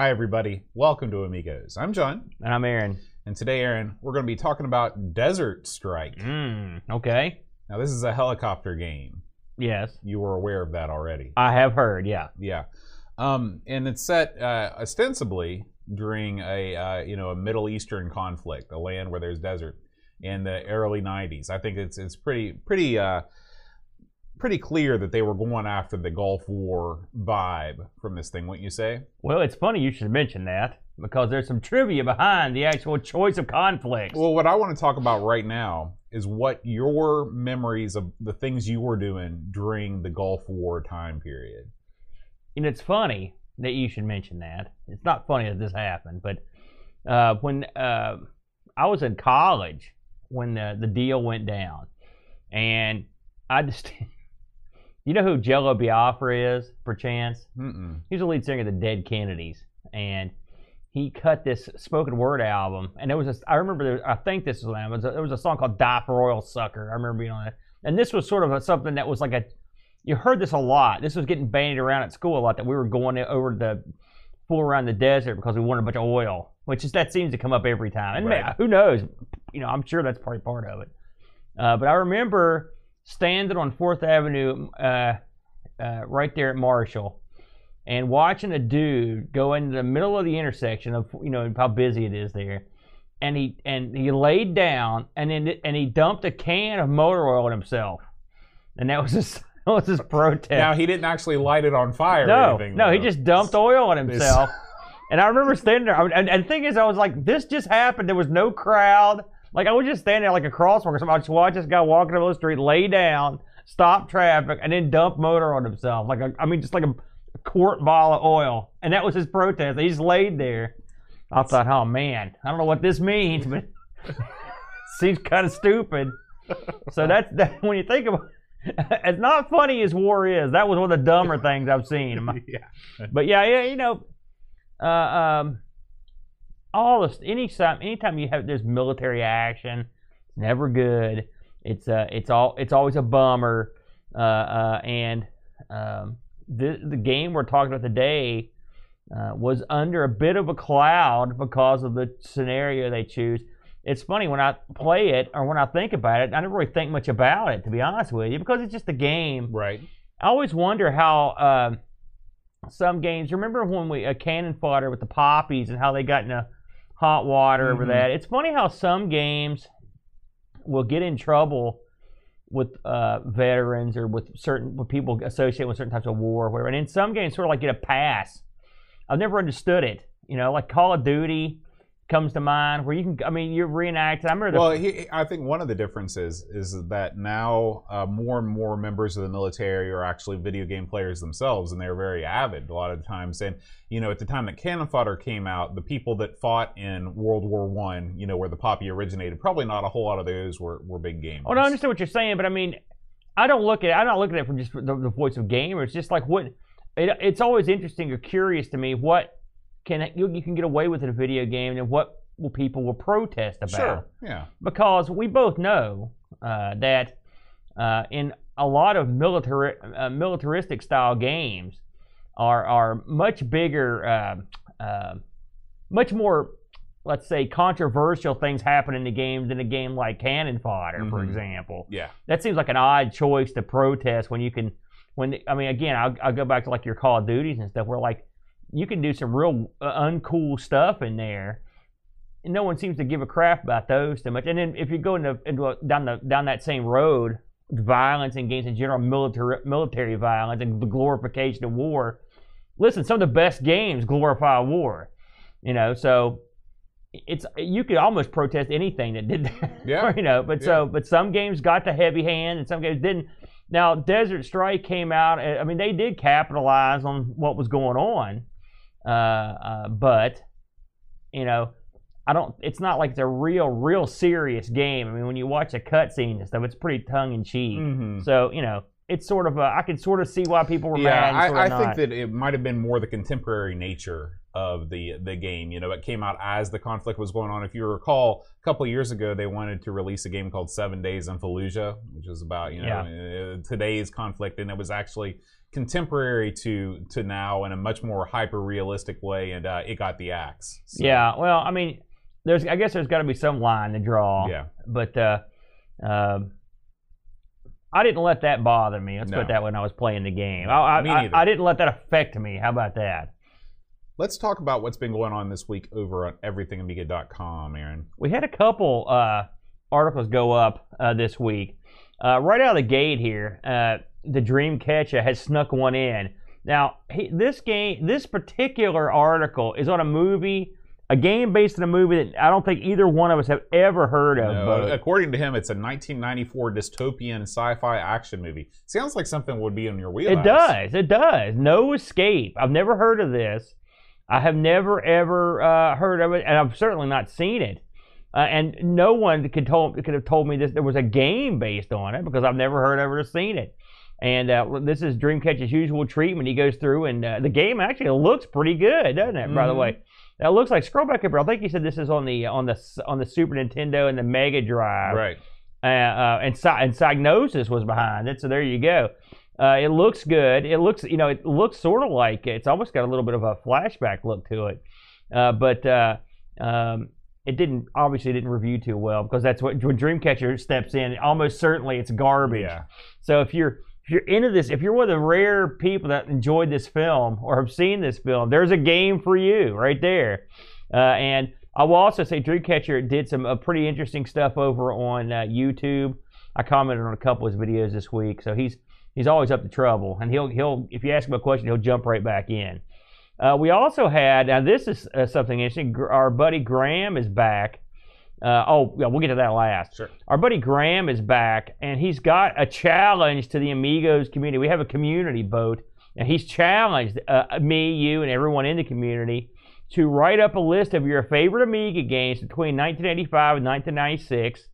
Hi, everybody. Welcome to Amigos. I'm John, And I'm Aaron. and today, Aaron, we're going to be talking about Desert Strike. Mm, okay. Now, this is a helicopter game. Yes. You were aware of that already. I have heard, yeah. Yeah, um, and it's set uh, ostensibly during a uh, you know a Middle Eastern conflict, a land where there's desert, in the early '90s. I think it's it's pretty pretty uh, pretty clear that they were going after the Gulf War vibe from this thing. Wouldn't you say? Well, it's funny you should mention that because there's some trivia behind the actual choice of conflicts. Well, what I want to talk about right now is what your memories of the things you were doing during the Gulf War time period. and it's funny that you should mention that. It's not funny that this happened, but uh, when uh, I was in college when the, the deal went down, and I just. You know who Jello Biafra is, perchance? Mm-mm. He's the lead singer of the Dead Kennedys, and he cut this spoken word album. And there was a, I remember, there, I think this was it was a, there was a song called "Die for Oil Sucker." I remember being on it, and this was sort of a, something that was like a, you heard this a lot. This was getting bandied around at school a lot that we were going over the, fool around the desert because we wanted a bunch of oil, which is that seems to come up every time. And Right. man, who knows? You know, I'm sure that's probably part of it. Uh, but I remember standing on Fourth Avenue, uh, uh, right there at Marshall, and watching a dude go into the middle of the intersection of you know how busy it is there, and he and he laid down and then and he dumped a can of motor oil on himself, and that was his that was his protest. Now he didn't actually light it on fire. or no, anything, no, he just dumped oil on himself. And I remember standing there, and, and the thing is, I was like, this just happened. There was no crowd. Like, I was just standing there like a crosswalk or something. I just watched this guy walking down the street, lay down, stop traffic, and then dump motor on himself. Like, a, I mean, just like a, quart bottle of oil. And that was his protest. He just laid there. I thought, oh, man, I don't know what this means, but seems kind of stupid. So that's that, when you think about as not funny as war is, that was one of the dumber things I've seen. yeah. But yeah, yeah, you know, uh, um, all this anytime anytime you have there's military action, it's never good. It's uh, it's all it's always a bummer. Uh, uh, and um, the the game we're talking about today uh, was under a bit of a cloud because of the scenario they choose. It's funny when I play it or when I think about it, I never really think much about it to be honest with you because it's just a game. Right. I always wonder how um, some games. Remember when we a cannon fodder with the poppies and how they got into hot water over Mhm. that? It's funny how some games will get in trouble with uh, veterans or with certain with people associated with certain types of war or whatever. And in some games, sort of like get a pass. I've never understood it. You know, like Call of Duty comes to mind where you can. I mean, you're reenacting. I remember the Well, he, I think one of the differences is that now uh, more and more members of the military are actually video game players themselves, and they're very avid a lot of times. And you know, at the time that cannon fodder came out, the people that fought in World War One, you know, where the poppy originated, probably not a whole lot of those were, were big gamers. Oh, no, I understand what you're saying, but I mean, I don't look at. I'm not looking at it from just the, the voice of gamers It's just like what. It, it's always interesting or curious to me what can you, you can get away with in a video game and what will people will protest about Sure. Yeah. because we both know uh, that uh, in a lot of military uh, militaristic style games are are much bigger, uh, uh, much more, let's say, controversial things happen in the game than a game like Cannon Fodder, for Mhm. example. Yeah. That seems like an odd choice to protest when you can. When I mean, again, I'll, I'll go back to like your Call of Duties and stuff, where like you can do some real uh, uncool stuff in there. And no one seems to give a crap about those too much. And then if you go into, into down the down that same road, violence in games in general, military military violence and the glorification of war. Listen, some of the best games glorify war. You know, so it's you could almost protest anything that did that. Yeah. you know, but so but some games got the heavy hand and some games didn't. Now, Desert Strike came out. I mean, they did capitalize on what was going on, but you know, I don't. It's not like it's a real, real serious game. I mean, when you watch a cutscene and stuff, it's pretty tongue in cheek. Mhm. So you know, it's sort of. A, I can sort of see why people were Yeah, mad. I, I think that it might have been more the contemporary nature of the the game. You know, it came out as the conflict was going on. If you recall, a couple of years ago, they wanted to release a game called Seven Days in Fallujah, which is about you know uh, today's conflict, and it was actually contemporary to to now in a much more hyper realistic way, and uh, it got the axe. So, Yeah. Well, I mean, there's. I guess there's got to be some line to draw. yeah, but uh, um, I didn't let that bother me. Let's No. put that when I was playing the game. I, I, Me I, neither. I didn't let that affect me. How about that? Let's talk about what's been going on this week over on everythingamiga.com, Aaron. We had a couple uh, articles go up uh, this week. Uh, right out of the gate here, uh, the Dreamcatcher has snuck one in. Now, he, this game, this particular article is on a movie, a game based on a movie that I don't think either one of us have ever heard of. No, Bo. according to him, it's a 1994 dystopian sci-fi action movie. Sounds like something would be in your wheelhouse. It does. It does. No escape. I've never heard of this. I have never ever uh, heard of it, and I've certainly not seen it. Uh, and no one could told could have told me this there was a game based on it because I've never heard of it or seen it. And uh, this is Dreamcatcher's usual treatment. He goes through, and uh, the game actually looks pretty good, doesn't it? By the Mhm. way, now it looks like scroll back up. here. I think you said this is on the on the on the Super Nintendo and the Mega Drive Right. uh, uh, and, and Psygnosis was behind it. So there you go. Uh, it looks good. It looks, you know, it looks sort of like it's almost got a little bit of a flashback look to it. Uh, but uh, um, it didn't obviously didn't review too well because that's what when Dreamcatcher steps in. Almost certainly it's garbage. Yeah. So if you're if you're into this, if you're one of the rare people that enjoyed this film or have seen this film, there's a game for you right there. Uh, and I will also say Dreamcatcher did some uh, pretty interesting stuff over on uh, YouTube. I commented on a couple of his videos this week, so he's he's always up to trouble, and he'll he'll if you ask him a question, he'll jump right back in. Uh, we also had now this is uh, something interesting. Our buddy Graham is back. Uh, oh, yeah, we'll get to that last. Sure. Our buddy Graham is back, and he's got a challenge to the Amigos community. We have a community vote, and he's challenged uh, me, you, and everyone in the community to write up a list of your favorite Amiga games between 1985 and 1996.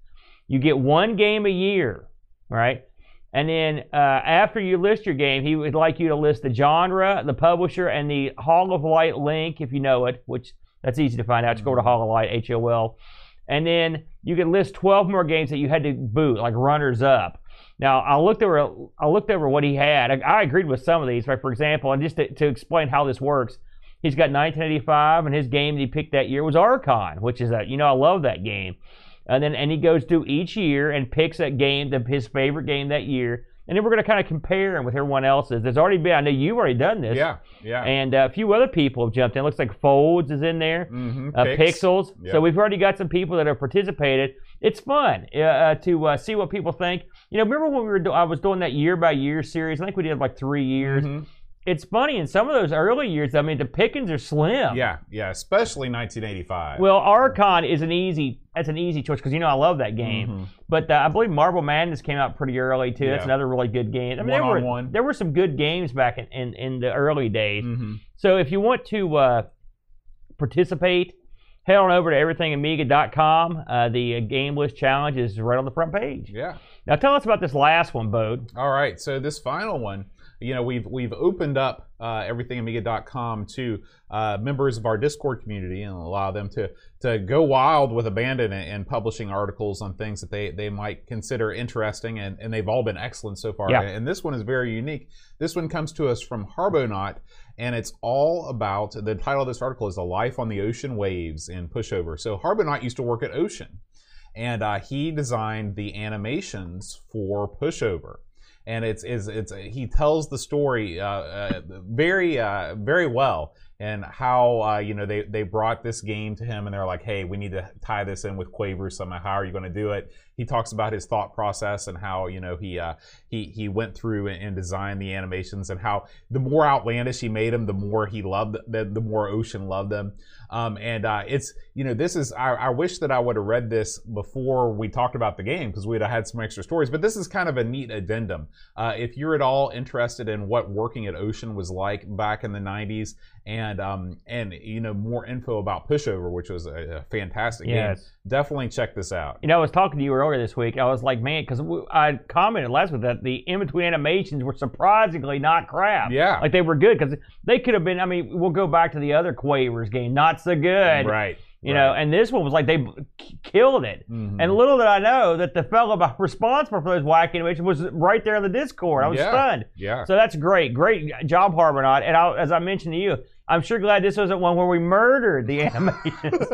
You get one game a year, right? And then uh, after you list your game, he would like you to list the genre, the publisher, and the Hall of Light link if you know it, which that's easy to find out. Just go to Hall of Light, H O L. And then you can list 12 more games that you had to boot, like runners up. Now, I looked over, I looked over what he had. I, I agreed with some of these, right? For example, and just to, to explain how this works, he's got 1985, and his game that he picked that year was Archon, which is a, you know, I love that game. And then, and he goes through each year and picks a game, the, his favorite game that year. And then we're going to kind of compare him with everyone else's. There's already been, I know you've already done this. Yeah. Yeah. And uh, a few other people have jumped in. It Looks like Folds is in there mm-hmm. uh, Pixels. Yeah. So we've already got some people that have participated. It's fun uh, uh, to uh, see what people think. You know, remember when we were do- I was doing that year by year series? I think we did like three years. Mhm. It's funny in some of those early years. I mean, the pickings are slim. Yeah. Yeah. Especially 1985. Well, Archon is an easy. That's an easy choice because you know I love that game. Mhm. But uh, I believe Marble Madness came out pretty early too. That's another really good game. I mean, there were One-on-one. there were some good games back in, in, in the early days. Mhm. So if you want to uh, participate, head on over to everythingamiga.com. Uh, the uh, game list challenge is right on the front page. Yeah. Now tell us about this last one, Bode. All right. So this final one, you know, we've we've opened up uh, everythingamiga.com to uh, members of our Discord community and allow them to to go wild with abandon and, and publishing articles on things that they they might consider interesting, and, and they've all been excellent so far. Yeah. And this one is very unique. This one comes to us from Harbonaut, and it's all about the title of this article is "A Life on the Ocean Waves" in Pushover. So Harbonaut used to work at Ocean and uh, he designed the animations for Pushover. And it's, it's, it's he tells the story uh, uh, very uh, very well, and how uh, you know they, they brought this game to him, and they're like, hey, we need to tie this in with Quaver somehow. How are you going to do it? He talks about his thought process and how you know he uh, he he went through and, designed the animations, and how the more outlandish he made them, the more he loved the, the more Ocean loved them. Um, and uh, it's you know this is I, I wish that I would have read this before we talked about the game because we'd have had some extra stories. But this is kind of a neat addendum. Uh, if you're at all interested in what working at Ocean was like back in the '90s, and um, and you know more info about Pushover, which was a, a fantastic game, Yes. definitely check this out. You know, I was talking to you earlier this week. I was like, man, because I commented last week that the in between animations were surprisingly not crap. Yeah. Like they were good because they could have been. I mean, we'll go back to the other Quavers game, not so good. Right. You know, and this one was like they killed it. Mhm. And little did I know that the fellow responsible for those wacky animations was right there in the Discord. I was Yeah. stunned. yeah. So that's great. Great job, Harbonaut. And I, as I mentioned to you, I'm sure glad this wasn't one where we murdered the animations.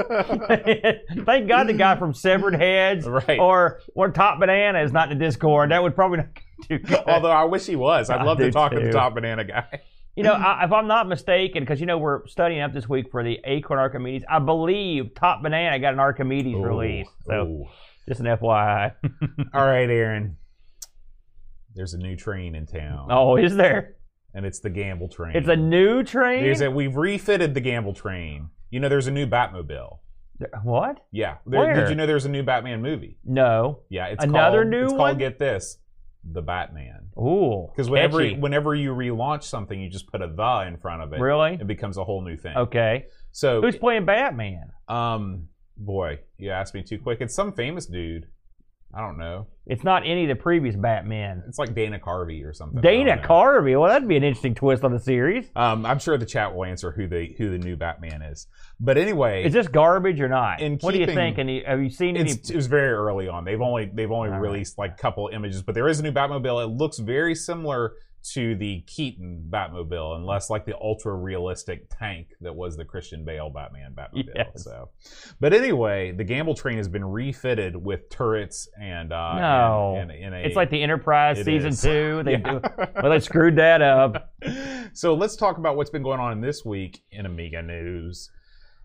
Thank God the guy from Severed Heads Right. or or Top Banana is not in the Discord. That would probably not do good. Although I wish he was. I'd love to talk to the top banana guy. you know, I, if I'm not mistaken, because you know we're studying up this week for the Acorn Archimedes. I believe Top Banana got an Archimedes release. So Ooh. just an FYI. All right, Aaron. There's a new train in town, oh, is there? And it's the Gamble train. It's a new train. There's a, we've refitted the Gamble train. You know, there's a new Batmobile. what? Yeah. There, Where? Did you know there's a new Batman movie? No. Yeah. It's Another called, new It's one? called Get This, the Batman. Ooh. Because whenever catchy. whenever you relaunch something, you just put a the in front of it. Really? It becomes a whole new thing. Okay. So, Who's playing Batman? um, boy, you asked me too quick. It's some famous dude. I don't know. It's not any of the previous Batman. It's like Dana Carvey or something. Dana. Carvey. Well, that'd be an interesting twist on the series. Um, I'm sure the chat will answer who the who the new Batman is. But anyway, Is this garbage or not? In what do you think? And have you seen any? it was very early on. They've only they've only All right. released like a couple images, but there is a new Batmobile. It looks very similar to the Keaton Batmobile, unless like the ultra realistic tank that was the Christian Bale Batman Batmobile. Yes. So, but anyway, the Gamble train has been refitted with turrets and uh, No. and, and, and a, It's like the Enterprise season is. two. They Yeah. do. Well, they screwed that up. so let's talk about what's been going on this week in Amiga news.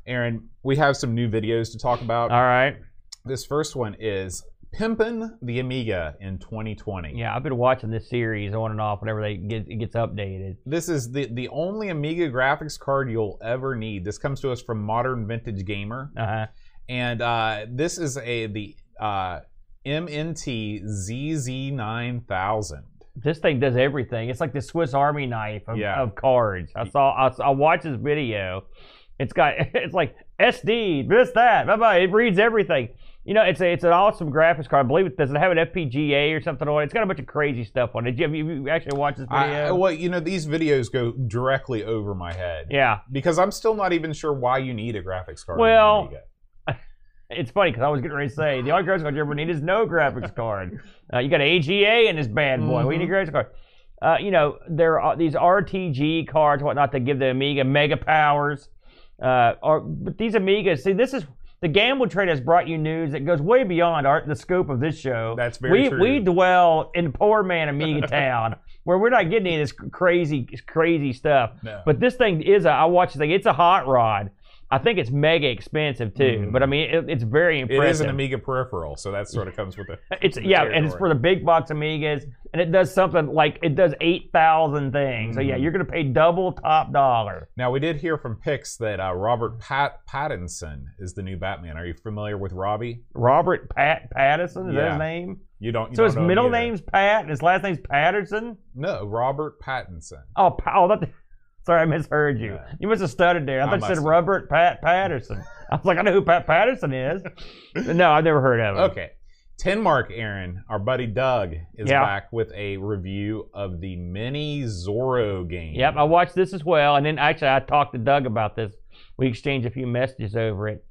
Aaron, we have some new videos to talk about. All right. This first one is Pimpin' the Amiga in 2020. Yeah, I've been watching this series on and off whenever they get it gets updated. This is the, the only Amiga graphics card you'll ever need. This comes to us from Modern Vintage Gamer. Uh huh. And uh, this is a the uh, MNT ZZ9000. This thing does everything. It's like the Swiss Army knife of, Yeah. of cards. I saw. I, I watched this video. It's got. It's like SD, this, that. Bye bye. It reads everything. You know, it's a, it's an awesome graphics card. I believe it does it have an FPGA or something on it. It's got a bunch of crazy stuff on it. Did you, have you actually watched this I, video? well, you know, these videos go directly over my head. yeah. Because I'm still not even sure why you need a graphics card. Well, It's funny because I was getting ready to say the only graphics card you ever need is no graphics card. Uh, you got an AGA in this bad boy. We need a graphics card. Uh, you know, there are these RTG cards, whatnot, that give the Amiga mega powers. Uh, or, but these Amigas, see, this is the Gamble Trade has brought you news that goes way beyond our, the scope of this show. That's very we, true. We dwell in poor man Amiga town where we're not getting any of this crazy, crazy stuff. No. But this thing is a, I watched the thing, it's a hot rod. I think it's mega expensive too, Mm. but I mean, it, it's very impressive. It is an Amiga peripheral, so that sort of comes with it. It's yeah, and it's for the big box Amigas, and it does something like it does eight thousand things. So yeah, Mhm. you're gonna pay double top dollar. Now we did hear from Pix that uh, Robert Pat Pattinson is the new Batman. Are you familiar with Robbie? Robert Pat Patterson is that his name? You don't. You so don't his middle name's Pat, and his last name's Patterson. no Robert Pattinson. Oh, Pa- oh, that. Sorry, I misheard you. Yeah. You must have stuttered there. I I thought you said. Robert Pat Patterson. I was like, I know who Pat Patterson is. no, I've never heard of him. Okay. Ten Mark Aaron, our buddy Doug, is Yeah. back with a review of the mini Zorro game. Yep, I watched this as well, and then actually I talked to Doug about this. We exchanged a few messages over it.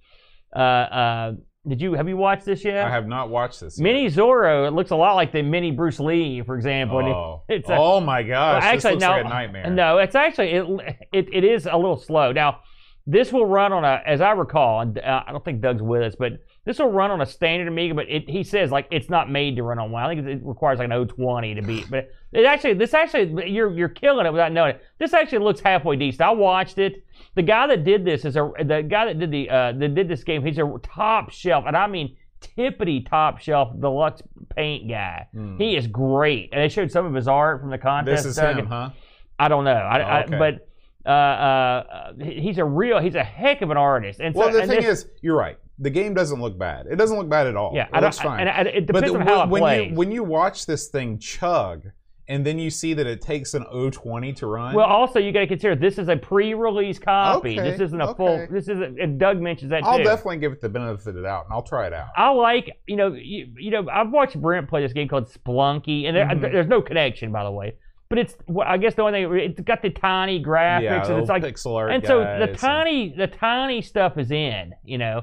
Uh, uh, did you have you watched this yet? I have not watched this. yet. Mini Zorro. It looks a lot like the mini Bruce Lee, for example. Oh, it's a- oh my gosh! Well, this looks no, like a nightmare. No, it's actually it, it. It is a little slow. Now, this will run on a, as I recall, and uh, I don't think Doug's with us, but this will run on a standard Amiga. But it, he says like it's not made to run on one. I think it requires like an 020 to beat. But it actually, this actually, you're you're killing it without knowing it. This actually looks halfway decent. I watched it. The guy that did this is a the guy that did the uh, that did this game. He's a top shelf, and I mean tippity top shelf deluxe paint guy. Hmm. He is great, and they showed some of his art from the contest. This is Doug, him, huh? I don't know. I, Oh, I- but uh, uh, he's a real, he's a heck of an artist. And so, Well, the thing this- is, you're right. The game doesn't look bad. It doesn't look bad at all. yeah, it I looks fine. and I, it but depends the- on how it when plays. you when you watch this thing chug, and then you see that it takes an 020 to run. Well, also you got to consider this is a pre-release copy. Okay, This isn't a okay. full. This isn't. And Doug mentions that I'll too. definitely give it the benefit of the doubt, and I'll try it out. I like, you know, you, you know, I've watched Brent play this game called Spelunky, and there, Mhm. there's no connection, by the way. But it's, I guess the only thing, it's got the tiny graphics, yeah, and it's like, pixel art and so the tiny, the tiny stuff is in, you know.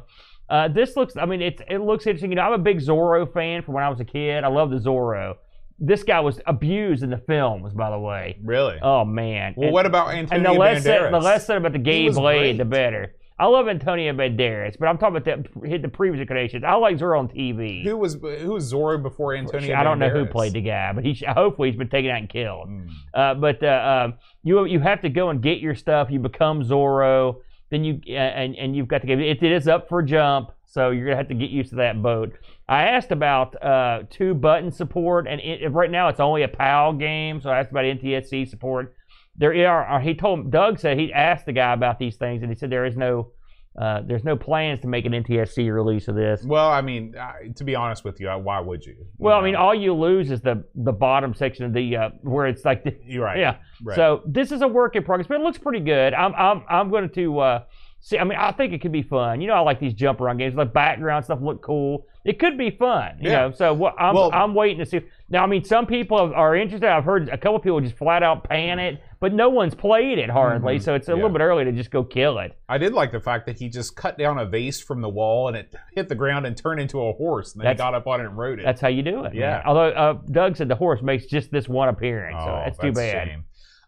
Uh, this looks, I mean, it's it looks interesting. You know, I'm a big Zorro fan from when I was a kid. I love the Zorro. This guy was abused in the films, by the way. Really? Oh man. well, And- what about Antonio and the less said, the less said about the gay blade, great. the better. I love Antonio Banderas, but I'm talking about the hit the previous incarnations. I like Zorro on TV. Who was who was Zorro before Antonio? I don't know who played the guy, but he hopefully he's been taken out and killed. Hmm. Uh, but uh, um, you you have to go and get your stuff. You become Zorro, then you uh, and and you've got to give it. It is up for jump, so you're gonna have to get used to that boat. I asked about uh, two button support, and it, right now it's only a PAL game. So I asked about NTSC support. There are. He told Doug said he asked the guy about these things, and he said there is no. Uh, there's no plans to make an NTSC release of this. Well, I mean, I, to be honest with you, I- why would you? Well, I mean, all you lose is the the bottom section of the uh, where it's like the, you're right. yeah. Right. So this is a work in progress, but it looks pretty good. I'm I'm I'm going to uh, see. I mean, I think it could be fun. You know, I like these jump around games. The background stuff look cool. It could be fun. You Yeah. know, so what I'm Well- I'm waiting to see. Now, I mean, some people are interested. I've heard a couple people just flat out pan it, but no one's played it hardly, Mhm. so it's a Yeah. little bit early to just go kill it. I did like the fact that he just cut down a vase from the wall and it hit the ground and turned into a horse, and then he got up on it and rode it. That's how you do it. Yeah. man. Although uh, Doug said the horse makes just this one appearance, so oh, that's too bad.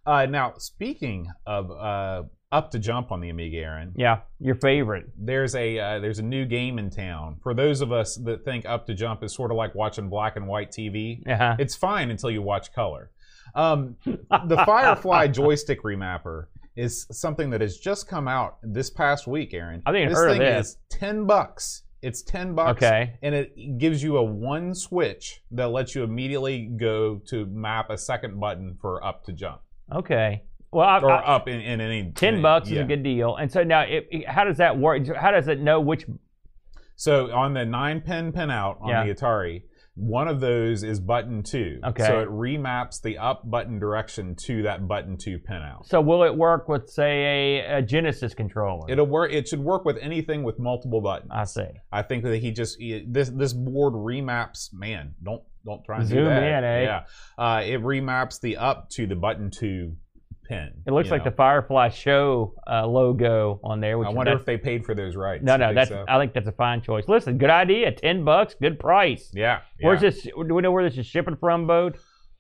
Uh, now, speaking of uh, up to jump on the Amiga, Aaron, Yeah, your favorite. there's a uh, there's a new game in town. For those of us that think up to jump is sort of like watching black and white TV, Uh-huh. it's fine until you watch color. Um, the Firefly joystick remapper is something that has just come out this past week, Aaron. I think I've this heard of thing this. is ten bucks. It's ten bucks. Okay. And it gives you a one switch that lets you immediately go to map a second button for up to jump Okay. Well, I, or I, up in, in any ten bucks is a good deal. And so now, it, it- how does that work? How does it know which? So on the nine pin pinout on Yeah. the Atari, one of those is button two. Okay. So it remaps the up button direction to that button two pinout. So will it work with, say, a, a Genesis controller? It'll work. It should work with anything with multiple buttons. I see. I think that he just he- this this board remaps. Man, don't don't try and Zoom do that. in, eh? Yeah, uh, it remaps the up to the button two pin. It looks like know. the Firefly Show uh, logo on there. Which I wonder if they paid for those rights. No, no, think that's. so? I think that's a fine choice. Listen, good idea. Ten bucks, good price. yeah. Where's yeah. this? Do we know where this is shipping from, boat?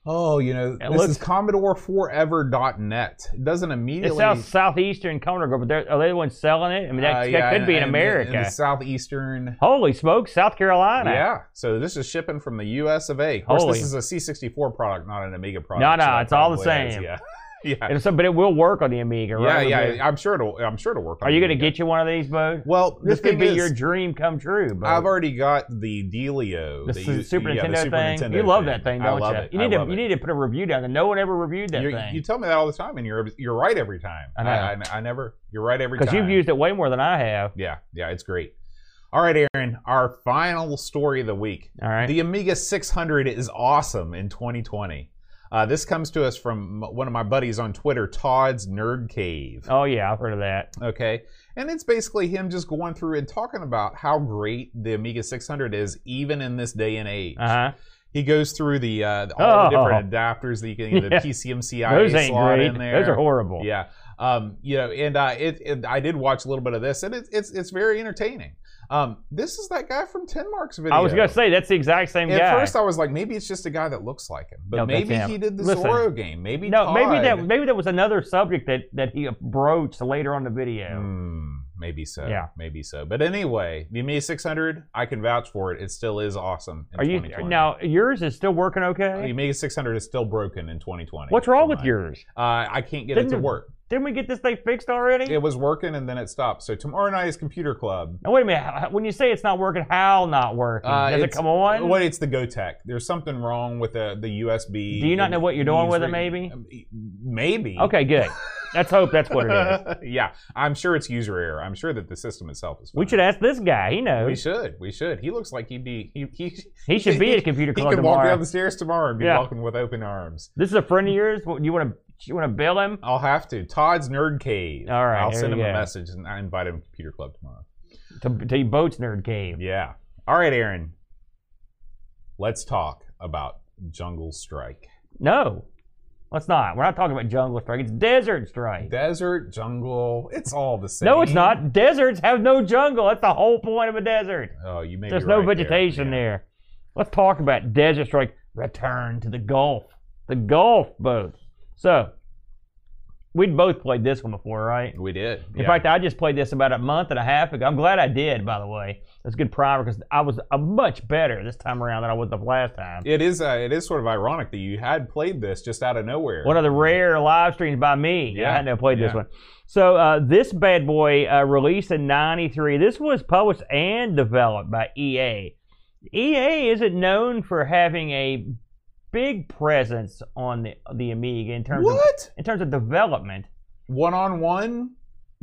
Oh, you know, It this looks- is CommodoreForever.net. It doesn't immediately. It's South Southeastern Commodore but they're- are they the ones selling it? I mean, that, Uh, that yeah, could be in and- America. and the southeastern. Holy smokes, South Carolina. Yeah, so this is shipping from the U.S. of A. Of course, Holy. this is a C64 product, not an Amiga product. No, no, so it's all the probably is, same. Yeah, yeah, And so, but it will work on the Amiga, right? yeah. Yeah. I'm sure it'll. I'm sure it'll work. on Are you going to get you one of these, Bo? Well, This could be is, your dream come true, Bo. I've already got the Delio, the the Su- Super yeah, the Nintendo Super thing. Nintendo you love that thing, don't love you? It. You need to you it. need to put a review down there. No one ever reviewed that You're- thing You tell me that all the time, and you're you're right every time. I know. I, I, I never. You're right every time. because you've used it way more than I have. Yeah, yeah, it's great. All right, Aaron. Our final story of the week. All right. The Amiga 600 is awesome in 2020. Uh, this comes to us from one of my buddies on Twitter, Todd's Nerd Cave. oh yeah, I've heard of that. Okay, and it's basically him just going through and talking about how great the Amiga 600 is, even in this day and age. Uh huh. He goes through the uh, all the Oh. different adapters that you can, get the Yeah. PCMCIA Those ain't slot great. in there. Those are horrible. Yeah, um, you know, and uh, it, it, I did watch a little bit of this, and it's it's it's very entertaining. Um, this is that guy from Ten Marks video. I was gonna say that's the exact same guy. At first, I was like, maybe it's just a guy that looks like him, but No, maybe he did the Listen. Zorro game. Maybe no, maybe that maybe that was another subject that that he broached later on the video. Hmm, maybe so. Yeah. maybe so. But anyway, the Amiga 600, I can vouch for it. It still is awesome. In Are you 2020. now? Yours is still working okay. The. Amiga 600 is still broken in 2020. What's wrong with Mine. yours? Uh, I can't get it Didn't to work. Didn't we get this thing fixed already? It was working and then it stopped. So tomorrow night is computer club. now wait a minute. When you say it's not working, how not working? Uh, Does it come on? What it's the Gotek. There's something wrong with the the USB. Do you not know what you're doing with it, maybe? Maybe. Okay, good. Let's hope that's what it is. yeah, I'm sure it's user error. I'm sure that the system itself is. Fine. We should ask this guy. He knows. We should. We should. He looks like he'd be. He he, He should be at computer He club could walk down the stairs tomorrow and be Yeah. walking with open arms. This is a friend of yours. What, You want to you want to bill him? I'll have to. Todd's Nerd Cave. All right, I'll send him a message and I invite him to Computer Club tomorrow. To, to Boats Nerd Cave. Yeah. All right, Aaron. Let's talk about Jungle Strike. No, let's not. We're not talking about Jungle Strike. It's Desert Strike. Desert, jungle, it's all the same. No, it's not. Deserts have no jungle. That's the whole point of a desert. Oh, you may There's no right there. vegetation Yeah. there. Let's talk about Desert Strike. Return to the Gulf. The Gulf boats. So, we'd both played this one before, right? We did. In yeah. fact, I just played this about a month and a half ago. I'm glad I did, by the way. That's a good primer because I was uh, much better this time around than I was the last time. it is. Uh, it is sort of ironic that you had played this just out of nowhere. One of the rare live streams by me. Yeah, I hadn't played this one. So uh, this bad boy uh, released in '93. This was published and developed by EA. EA isn't known for having a big presence on the the Amiga in terms of in terms of development. One on one.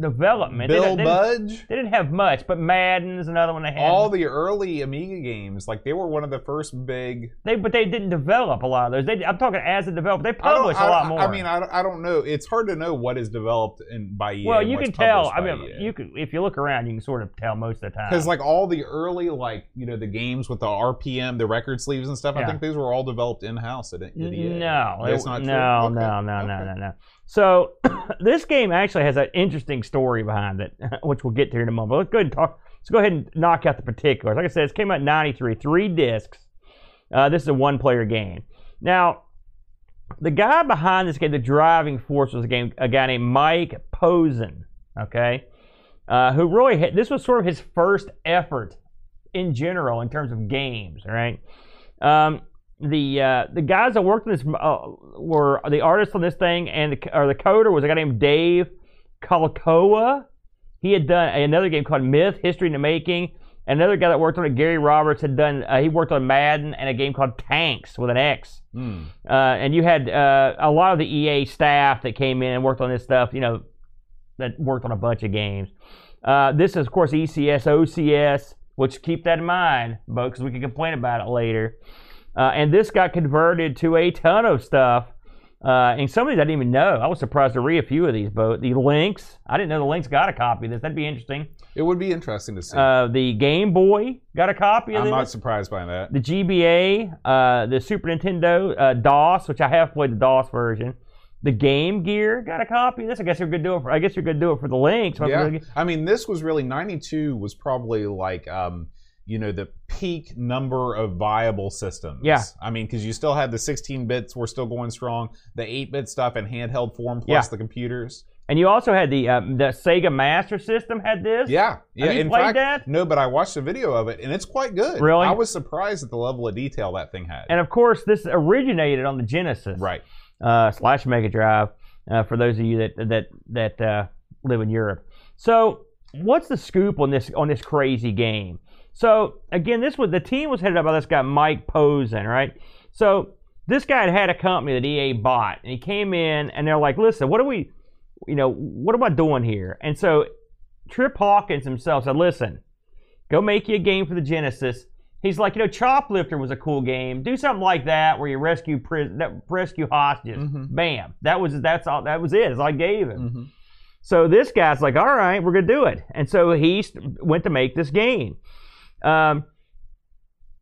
Development. Bill didn't- they, Budge. they didn't have much, but Madden is another one they had. All the early Amiga games, like they were one of the first big. they but they didn't develop a lot of those. They, I'm talking as a developer. They I don't- publish lot more. I mean, I, don't- I don't know. It's hard to know what is developed in by EA. well, you can tell. I mean, EA. you can if you look around, you can sort of tell most of the time. Because like all the early like you know the games with the RPM, the record sleeves and stuff, I think these were all developed in house at, at EA. No, That's it- not true? no, Okay. no, no, no, Okay. no, no. So this game actually has an interesting story behind it, which we'll get to in a moment. Let's go ahead and talk. Let's go ahead and knock out the particulars. Like I said, it came out in '93, three discs. Uh, this is a one-player game. Now, the guy behind this game, the driving force, was a game a guy named Mike Posehn. Okay, uh, who really hit, this was sort of his first effort in general in terms of games. All right. Um, the uh, the guys that worked on this uh, were the artists on this thing, and the, or the coder was a guy named Dave Kalakawa. He had done another game called Myth: History in the Making. Another guy that worked on it, Gary Roberts, had done. Uh, he worked on Madden and a game called Tanks with an X. Uh, and you had uh, a lot of the EA staff that came in and worked on this stuff. You know, that worked on a bunch of games. Uh, this is, of course, ECS, OCS, which keep that in mind, because we can complain about it later. Uh, and this got converted to a ton of stuff. Uh, and some of these I didn't even know. I was surprised to read a few of these. But the Lynx, I didn't know the Lynx got a copy of this. That'd be interesting. It would be interesting to see. Uh, the Game Boy got a copy of I'm this not surprised by that. the GBA, uh, the Super Nintendo, uh, DOS, which I have played the DOS version. The Game Gear got a copy of this. I guess you're gonna do it for. I guess you're gonna do it for the Lynx. Yeah, I mean, this was really '92 was probably like um, you know the peak number of viable systems. Yeah. I mean, because you still had the 16 bits were still going strong, the 8 bit stuff in handheld form plus Yeah. the computers. And you also had the um, the Sega Master System had this. Yeah, yeah. you in played fact, that? no, but I watched a video of it and it's quite good. Really? I was surprised at the level of detail that thing had. And of course, this originated on the Genesis. right. uh, slash Mega Drive uh, for those of you that that that uh, live in Europe. So, what's the scoop on this on this crazy game? So again, this was the team was headed up by this guy Mike Posehn, right? So this guy had had a company that EA bought, and he came in, and they're like, "Listen, what are we, you know, what am I doing here?" And so Trip Hawkins himself said, "Listen, go make you a game for the Genesis." He's like, you know, Choplifter was a cool game. Do something like that where you rescue that rescue hostages. Mhm. Bam. That was that's all. That was it. That's all I gave him. Mhm. So this guy's like, all right, we're gonna do it. And so he went to make this game. Um,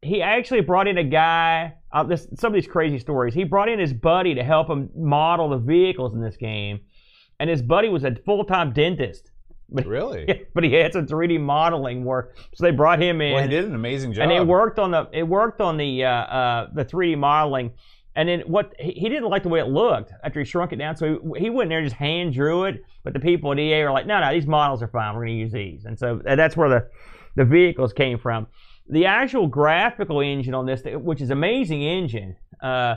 he actually brought in a guy. Uh, this some of these crazy stories. He brought in his buddy to help him model the vehicles in this game, and his buddy was a full time dentist. But, Really? but he had some 3D modeling work, so they brought him in Well, he did an amazing job. and it worked on the it worked on the uh, uh, the 3D modeling. And then what he, didn't like the way it looked after he shrunk it down, so he, he went in there and just hand drew it. But the people at EA were like, "No, no, these models are fine. We're going to use these." And so that's where the the vehicles came from. The actual graphical engine on this, which is amazing engine, uh,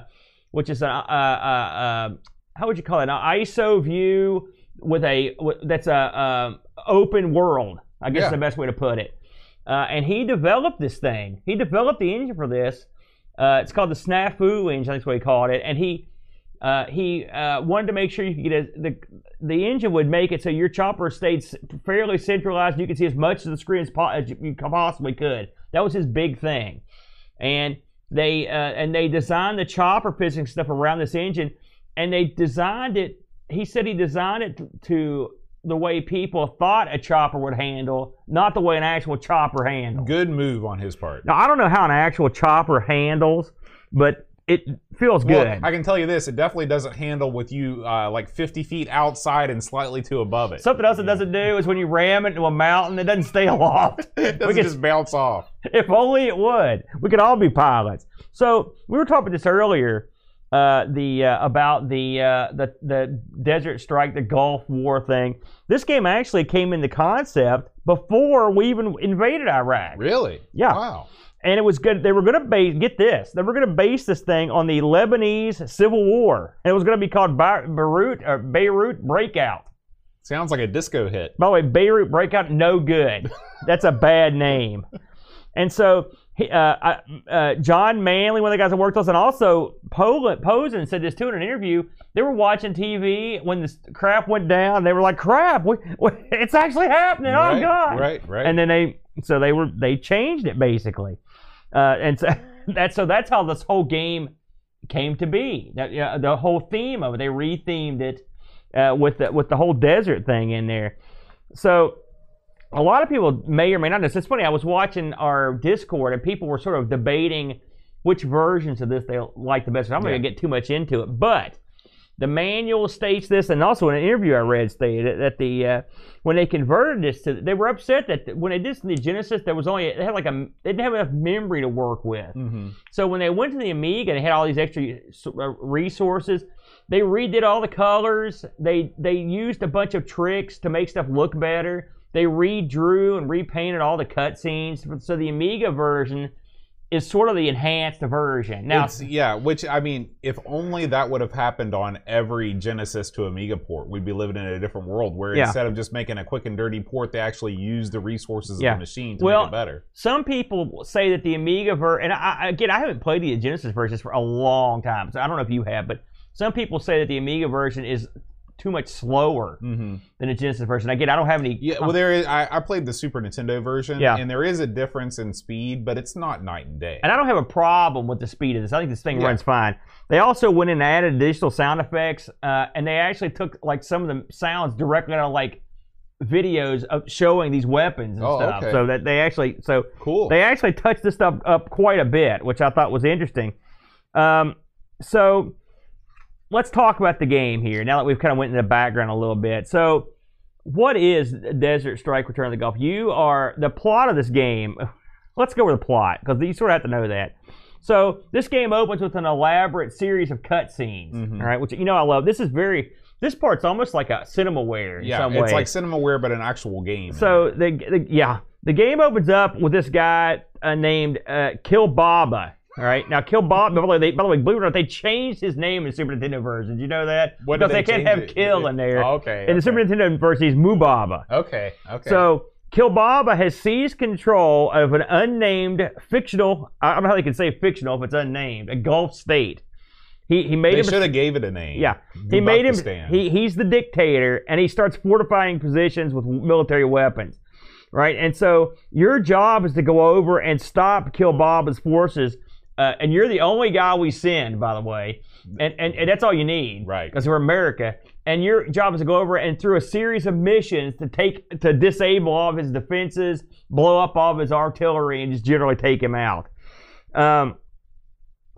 which is a, uh, uh, uh, how would you call it? An ISO view with a that's a, open world. I guess Yeah. is the best way to put it. Uh, and he developed this thing. He developed the engine for this. Uh, it's called the Snafu engine. That's what he called it. And he Uh, he uh, wanted to make sure you could get a, the the engine would make it so your chopper stayed fairly centralized. You could see as much of the screen as, po- as you possibly could. That was his big thing, and they uh, and they designed the chopper physics stuff around this engine, and they designed it. He said he designed it to, to the way people thought a chopper would handle, not the way an actual chopper handles. Good move on his part. Now I don't know how an actual chopper handles, but it feels good. Well, I can tell you this: it definitely doesn't handle with you uh, like 50 feet outside and slightly to above it. Something else it doesn't do is when you ram it into a mountain, it doesn't stay aloft. it doesn't could- just bounce off. if only it would. We could all be pilots. So we were talking this earlier. Uh, the uh, about the uh, the the Desert Strike, the Gulf War thing. This game actually came into concept before we even invaded Iraq. Really? Yeah. Wow. And it was good. They were going to base get this. They were going to base this thing on the Lebanese Civil War, and it was going to be called Beirut or Beirut Breakout. Sounds like a disco hit. By the way, Beirut Breakout, no good. That's a bad name. And so, he- uh, I, uh, John Manley, one of the guys that worked with us, and also Poland, Posehn said this too in an interview. They were watching TV when this crap went down. They were like, "Crap, we, we, it's actually happening! right, oh God!" Right. Right. And then they, so they were, they changed it basically, uh, and so that's so that's how this whole game came to be. That yeah, the whole theme of it, they rethemed it uh, with the, with the whole desert thing in there. So a lot of people may or may not know. It's funny. I was watching our Discord and people were sort of debating which versions of this they like the best. I'm not Yeah. going to get too much into it, but the manual states this, and also in an interview I read stated that the uh, when they converted this to, they were upset that when they did this in the Genesis, there was only they had like a they didn't have enough memory to work with. hmm So when they went to the Amiga, they had all these extra uh, resources. They redid all the colors. They they used a bunch of tricks to make stuff look better. They redrew and repainted all the cutscenes. So the Amiga version is sort of the enhanced version. Now, It's, yeah, which I mean, if only that would have happened on every Genesis to Amiga port, we'd be living in a different world where Yeah. instead of just making a quick and dirty port, they actually use the resources Yeah. of the machine to Well, make it better. some people say that the Amiga version, and I, again, I haven't played the Genesis versions for a long time, so I don't know if you have, but some people say that the Amiga version is too much slower hmm than the Genesis version. Again, I don't have any. Yeah, well, there is. I, I played the Super Nintendo version, Yeah. and there is a difference in speed, but it's not night and day. And I don't have a problem with the speed of this. I think this thing Yeah. runs fine. They also went in and added additional sound effects, uh, and they actually took like some of the sounds directly out of like videos of showing these weapons and Oh, stuff. okay. So that they actually so cool. they actually touched this stuff up quite a bit, which I thought was interesting. Um, so let's talk about the game here. Now that we've kind of went into the background a little bit. So what is Desert Strike: Return of the Gulf? You are the plot of this game. Let's go with the plot because you sort of have to know that. So this game opens with an elaborate series of cutscenes. Mhm. all right, which you know I love. This is very. This part's almost like a cinemaware in yeah, some it's ways. like CinemaWare, but an actual game. So the, the yeah, the game opens up with this guy uh, named uh, Kill Baba. All right, now Kill Bob. By the way, they, by the way, believe it or not, they changed his name in Super Nintendo version. Did you know that? What because they, can't have it? Kill in there. Oh, okay. In the. Super Nintendo version, he's Mubaba. Okay. Okay. So Kilbaba has seized control of an unnamed fictional. I don't know how they can say fictional if it's unnamed. A Gulf state. He he made they him. should have gave it a name. Yeah, he made him. He he's the dictator, and he starts fortifying positions with military weapons, right? And so your job is to go over and stop Kilbaba's forces, uh, and you're the only guy we send, by the way, and and, and that's all you need, Right. Because we're America, and your job is to go over and through a series of missions to take to disable all of his defenses, blow up all of his artillery, and just generally take him out. Um,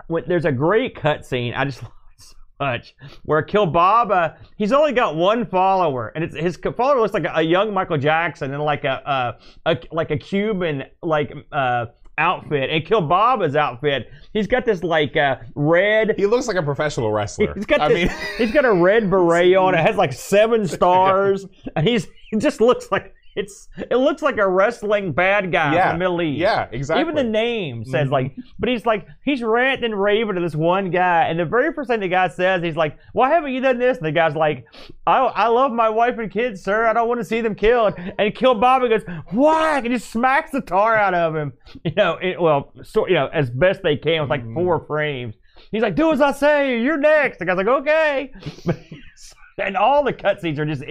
when, there's a great cutscene. I just love it so much where Kilbaba, he's only got one follower, and it's his follower looks like a, a young Michael Jackson and like a, a, a like a Cuban like uh, outfit, and Kilbaba's outfit, he's got this like uh, red. He looks like a professional wrestler. He's got I this, mean, he's got a red beret on. It has like seven stars, and he's he just looks like it's it looks like a wrestling bad guy Yeah, from the Middle East. yeah, exactly. Even the name says Mhm. like, but he's like he's ranting and raving to this one guy, and the very first thing the guy says, he's like, "Why haven't you done this?" And the guy's like, "I I love my wife and kids, sir. I don't want to see them killed." And Kill Bobby goes, "Whack!" and just smacks the tar out of him. You know, it, well, so you know, as best they can with like Mhm. four frames. He's like, "Do as I say. You're next." The guy's like, "Okay," and all the cutscenes are just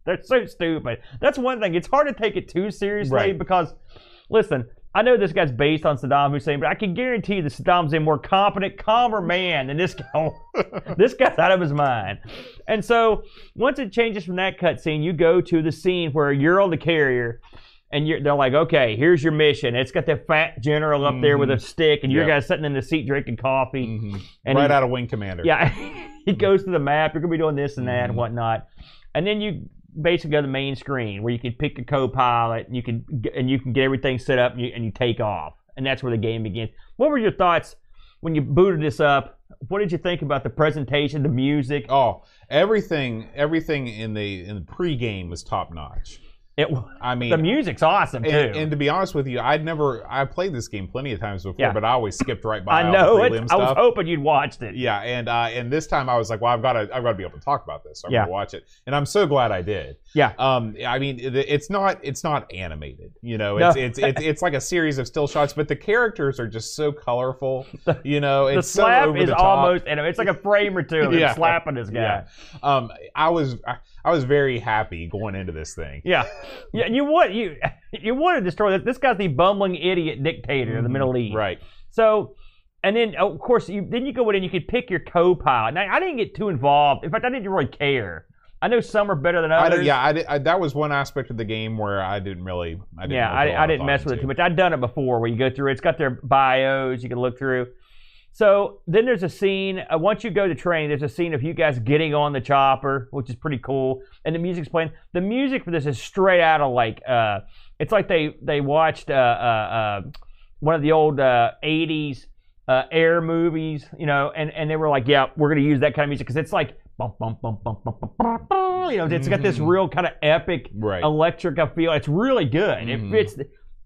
they're so stupid. That's one thing. It's hard to take it too seriously Right. because, listen, I know this guy's based on Saddam Hussein, but I can guarantee you that Saddam's a more competent, calmer man than this guy. this guy's out of his mind. And so once it changes from that cutscene, you go to the scene where you're on the carrier. And you're, they're like, okay, here's your mission. It's got that fat general up there with a stick, and your Yep. guy's sitting in the seat drinking coffee. Mhm. And right he- out of Wing Commander. yeah, he goes to the map. You're gonna be doing this and that and Mhm. whatnot, and then you basically to the main screen where you can pick a co-pilot and you can and you can get everything set up and you, and you take off, and that's where the game begins. What were your thoughts when you booted this up? What did you think about the presentation, the music? Oh, everything, everything in the in the pregame was top notch. It, I mean, the music's awesome too. and, and to be honest with you, I'd never I played this game plenty of times before, Yeah. but I always skipped right by. I know it. prelim I was hoping you'd watched it. Yeah, and uh, and this time I was like, well, I've got to I've got to be able to talk about this. So I'm Yeah. gonna watch it, and I'm so glad I did. Yeah. Um, I mean, it's not it's not animated. You know, No. it's it's, it's it's like a series of still shots, but the characters are just so colorful. You know, The it's so slap over is almost, and it's like a frame or two of Yeah. slapping this guy. Yeah. Um, I was I, I was very happy going into this thing. Yeah, yeah. You want you you want to destroy this. This guy's the bumbling idiot dictator of the Middle East. Mm-hmm. Right. So, and then of course you then you go in and you can pick your co-pilot. Now I didn't get too involved. In fact, I didn't really care. I know some are better than I others. did, yeah, I did, I, that was one aspect of the game where I didn't really. I didn't yeah, really put a lot I, I didn't mess with it too much. I'd done it before where you go through. It's got their bios you can look through. So then there's a scene. Uh, once you go to train, there's a scene of you guys getting on the chopper, which is pretty cool, and the music's playing. The music for this is straight out of like, uh, it's like they they watched uh, uh, uh, one of the old uh, '80s uh, air movies, you know, and and they were like, yeah, we're gonna use that kind of music because it's like bum bum bum bum bum bum bum, bum, you know, it's got this Mhm. real kind of epic Right. electric feel. It's really good. It Mhm. fits.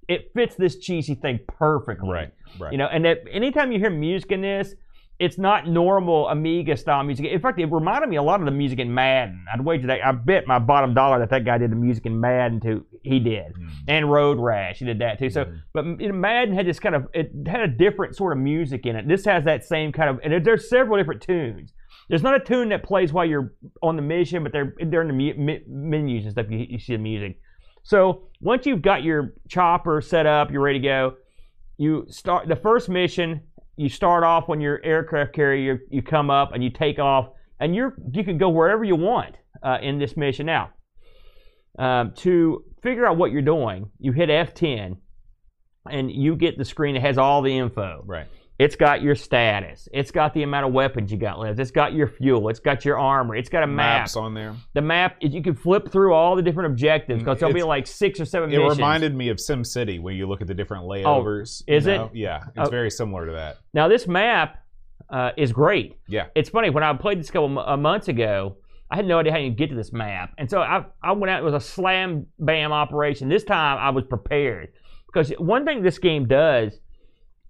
It fits this cheesy thing perfectly. Right. Right. You know, and that anytime you hear music in this, it's not normal Amiga style music. In fact, it reminded me a lot of the music in Madden. I'd wager that. I bet my bottom dollar that that guy did the music in Madden too. He did, Mhm. and Road Rash. He did that too. So, Mhm. but you know, Madden had this kind of it had a different sort of music in it. This has that same kind of, and there's several different tunes. There's not a tune that plays while you're on the mission, but they're they're in the mu- me- menus and stuff. You, you see the music. So once you've got your chopper set up, you're ready to go. You start the first mission. You start off when your aircraft carrier. You come up and you take off, and you're you can go wherever you want uh, in this mission. Now, um, to figure out what you're doing, you hit F10, and you get the screen that has all the info. Right. It's got your status. It's got the amount of weapons you got left. It's got your fuel. It's got your armor. It's got a map. Maps on there. The map is you can flip through all the different objectives because there'll be It's- like six or seven It missions. reminded me of Sim City when you look at the different layovers. you is it? know? Yeah, it's Oh. very similar to that. now this map uh, is great. Yeah. It's funny when I played this a couple uh, months ago. I had no idea how you get to this map, and so I I went out. It was a slam bam operation. This time I was prepared because one thing this game does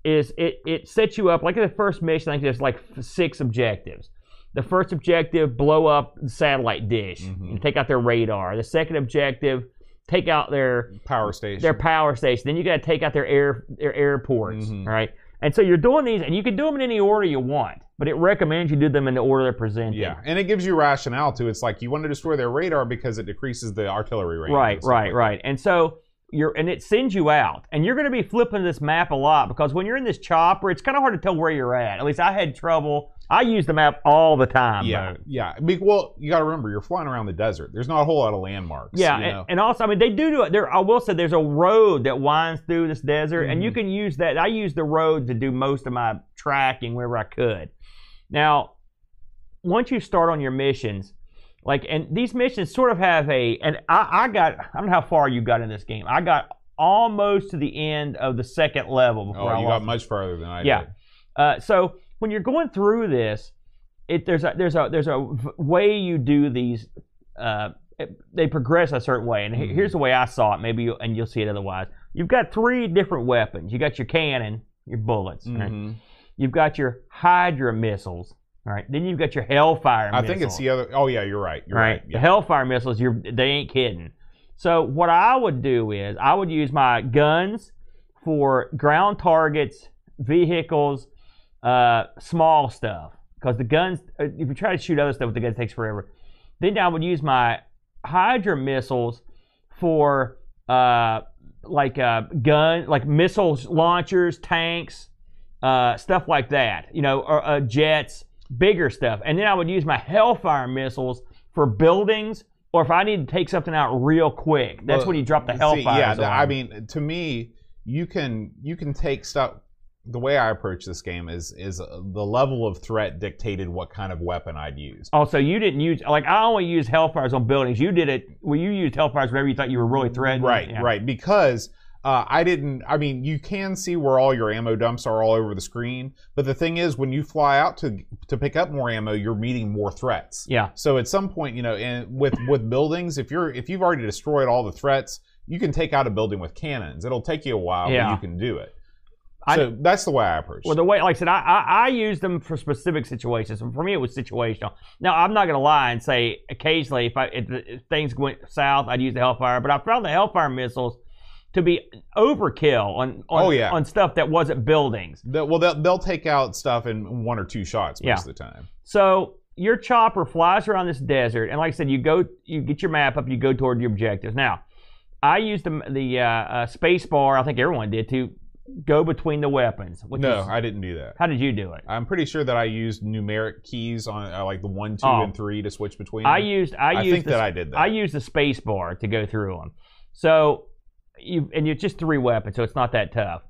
is it it sets you up like in the first mission. I think there's like six objectives. The first objective, blow up the satellite dish Mhm. and take out their radar. The second objective, take out their Power station. their power station. Then you got to take out their air their airports, Mhm. all right? And so you're doing these, and you can do them in any order you want, but it recommends you do them in the order they're presented. yeah, and it gives you rationale too. It's like you want to destroy their radar because it decreases the artillery range. Right, right, like right. And so you're, and it sends you out, and you're going to be flipping this map a lot because when you're in this chopper, it's kind of hard to tell where you're at. At least I had trouble. I use the map all the time. Yeah, Bo. yeah. Well, you got to remember, you're flying around the desert. There's not a whole lot of landmarks. Yeah, you and, know? and also, I mean, they do do it. There, I will say, there's a road that winds through this desert, and you Mhm. can use that. I use the road to do most of my tracking wherever I could. Now, once you start on your missions, like, and these missions sort of have a, and I, I got, I don't know how far you got in this game. I got almost to the end of the second level before oh, I you got much farther than I Yeah. did. uh, so when you're going through this, it there's a there's a there's a way you do these. Uh, it- they progress a certain way, and Mhm. here's the way I saw it. Maybe you, and you'll see it otherwise. You've got three different weapons. You got your cannon, your bullets. right? Mhm. You've got your Hydra missiles. All right. Then you've got your Hellfire. Missiles. I think it's the other. Oh yeah, you're right. You're right. right. The Yeah. Hellfire missiles. You're they ain't kidding. So what I would do is I would use my guns for ground targets, vehicles, uh, small stuff because the guns. uh, If you try to shoot other stuff with the guns, it takes forever. Then I would use my Hydra missiles for uh, like uh, gun, like missiles launchers, tanks, uh, stuff like that. You know, or uh, jets, bigger stuff. And then I would use my Hellfire missiles for buildings. Or if I need to take something out real quick, that's Well, when you drop the See, Hellfire. yeah, I mean, to me, you can you can take stuff. The way I approach this game is is uh, the level of threat dictated what kind of weapon I'd use. Also, you didn't use like I only use Hellfires on buildings. You did it. Well, you used Hellfires whenever you thought you were really threatened. Right, Yeah. right. Because uh, I didn't. I mean, you can see where all your ammo dumps are all over the screen. But the thing is, when you fly out to to pick up more ammo, you're meeting more threats. Yeah. So at some point, you know, and with with buildings, if you're if you've already destroyed all the threats, you can take out a building with cannons. It'll take you a while, Yeah. but you can do it. I- So that's the way I approach. Well, the way, like I said, I, I, I use them for specific situations. And for me, it was situational. Now, I'm not going to lie and say occasionally if, I, if, if things went south, I'd use the Hellfire. But I found the Hellfire missiles to be overkill on on, Oh, yeah. on stuff that wasn't buildings. They'll- well, they'll, they'll take out stuff in one or two shots most Yeah. of the time. So your chopper flies around this desert, and like I said, you go, you get your map up, you go toward your objectives. Now, I used the the uh, uh, space bar. I think everyone did to go between the weapons. No, is- I didn't do that. how did you do it? I'm pretty sure that I used numeric keys on uh, like the one, two, Oh. and three to switch between. I used I, I used think the, that I did that. I used the space bar to go through them. So you and you're just three weapons, so it's not that tough.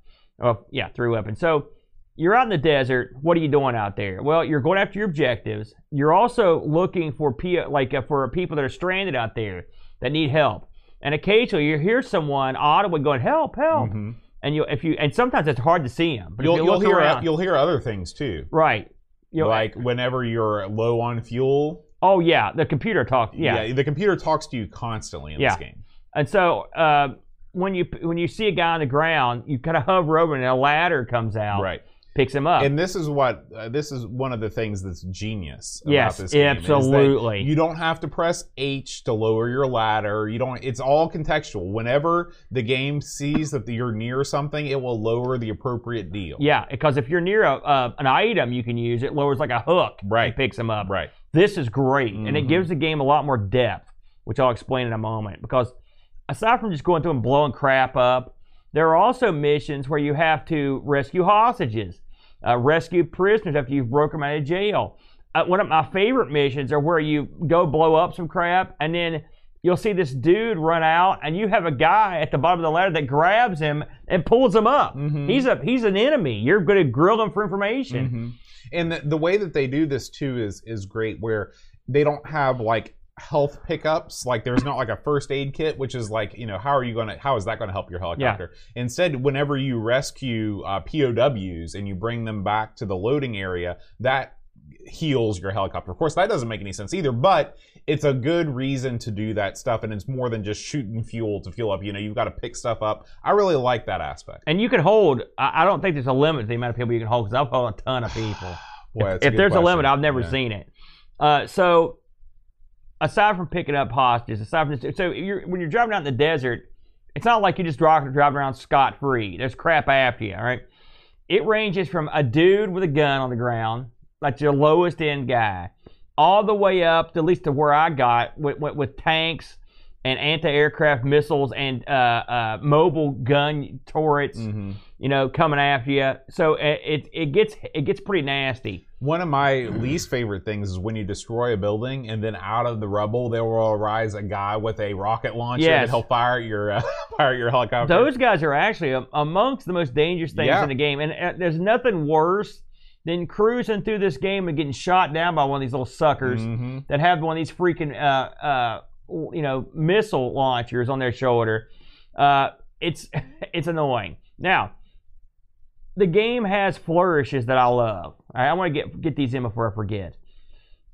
Oh yeah, three weapons. So you're out in the desert. What are you doing out there? Well, you're going after your objectives. You're also looking for P, like uh, for people that are stranded out there that need help. And occasionally you hear someone audibly going, "Help! Help!" Mhm. And you if you and sometimes it's hard to see them. But You'll, you you'll hear around, you'll hear other things too. right. You'll, like whenever you're low on fuel. oh yeah, the computer talks. Yeah, the computer talks to you constantly in Yeah. this game. And so uh, when you when you see a guy on the ground, you kind of hover over and a ladder comes out, Right. picks him up. And this is what uh, this is one of the things that's genius about Yes, this game. absolutely. you don't have to press H to lower your ladder. You don't. It's all contextual. Whenever the game sees that you're near something, it will lower the appropriate deal. yeah, because if you're near a, uh, an item you can use, it lowers like a hook Right. and picks him up. Right. This is great, and it Mhm. gives the game a lot more depth, which I'll explain in a moment. Because aside from just going through and blowing crap up, there are also missions where you have to rescue hostages, uh, rescue prisoners after you've broken them out of jail. Uh, one of my favorite missions are where you go blow up some crap, and then you'll see this dude run out, and you have a guy at the bottom of the ladder that grabs him and pulls him up. Mhm. He's a he's an enemy. You're going to grill him for information. Mhm. And the, the way that they do this too is is great, where they don't have like health pickups. Like there's not like a first aid kit, which is like you know how are you gonna how is that gonna help your helicopter? Instead, whenever you rescue uh, POWs and you bring them back to the loading area, that heals your helicopter. Of course, that doesn't make any sense either, but it's a good reason to do that stuff, and it's more than just shooting fuel to fuel up. You know, you've got to pick stuff up. I really like that aspect. And you can hold. I, don't think there's a limit to the amount of people you can hold because I've held a ton of people. Boy, if good there's a limit, I've never Yeah. seen it. Uh, so, aside from picking up hostages, aside from this, so you're, when you're driving out in the desert, it's not like you just drive, drive around scot free. There's crap after you. All right. It ranges from a dude with a gun on the ground, like your lowest end guy, all the way up to at least to where I got with, with, with tanks and anti-aircraft missiles and uh, uh, mobile gun turrets Mhm. you know, coming after you. So it, it it gets it gets pretty nasty. One of my least favorite things is when you destroy a building and then out of the rubble there will arise a guy with a rocket launcher Yes. and he'll fire at your uh, fire at your helicopter. Those guys are actually am- amongst the most dangerous things Yeah. in the game, and uh, there's nothing worse than cruising through this game and getting shot down by one of these little suckers Mhm. that have one of these freaking uh uh you know missile launchers on their shoulder. Uh, it's it's annoying. Now, the game has flourishes that I love. Right, I want to get get these in before I forget.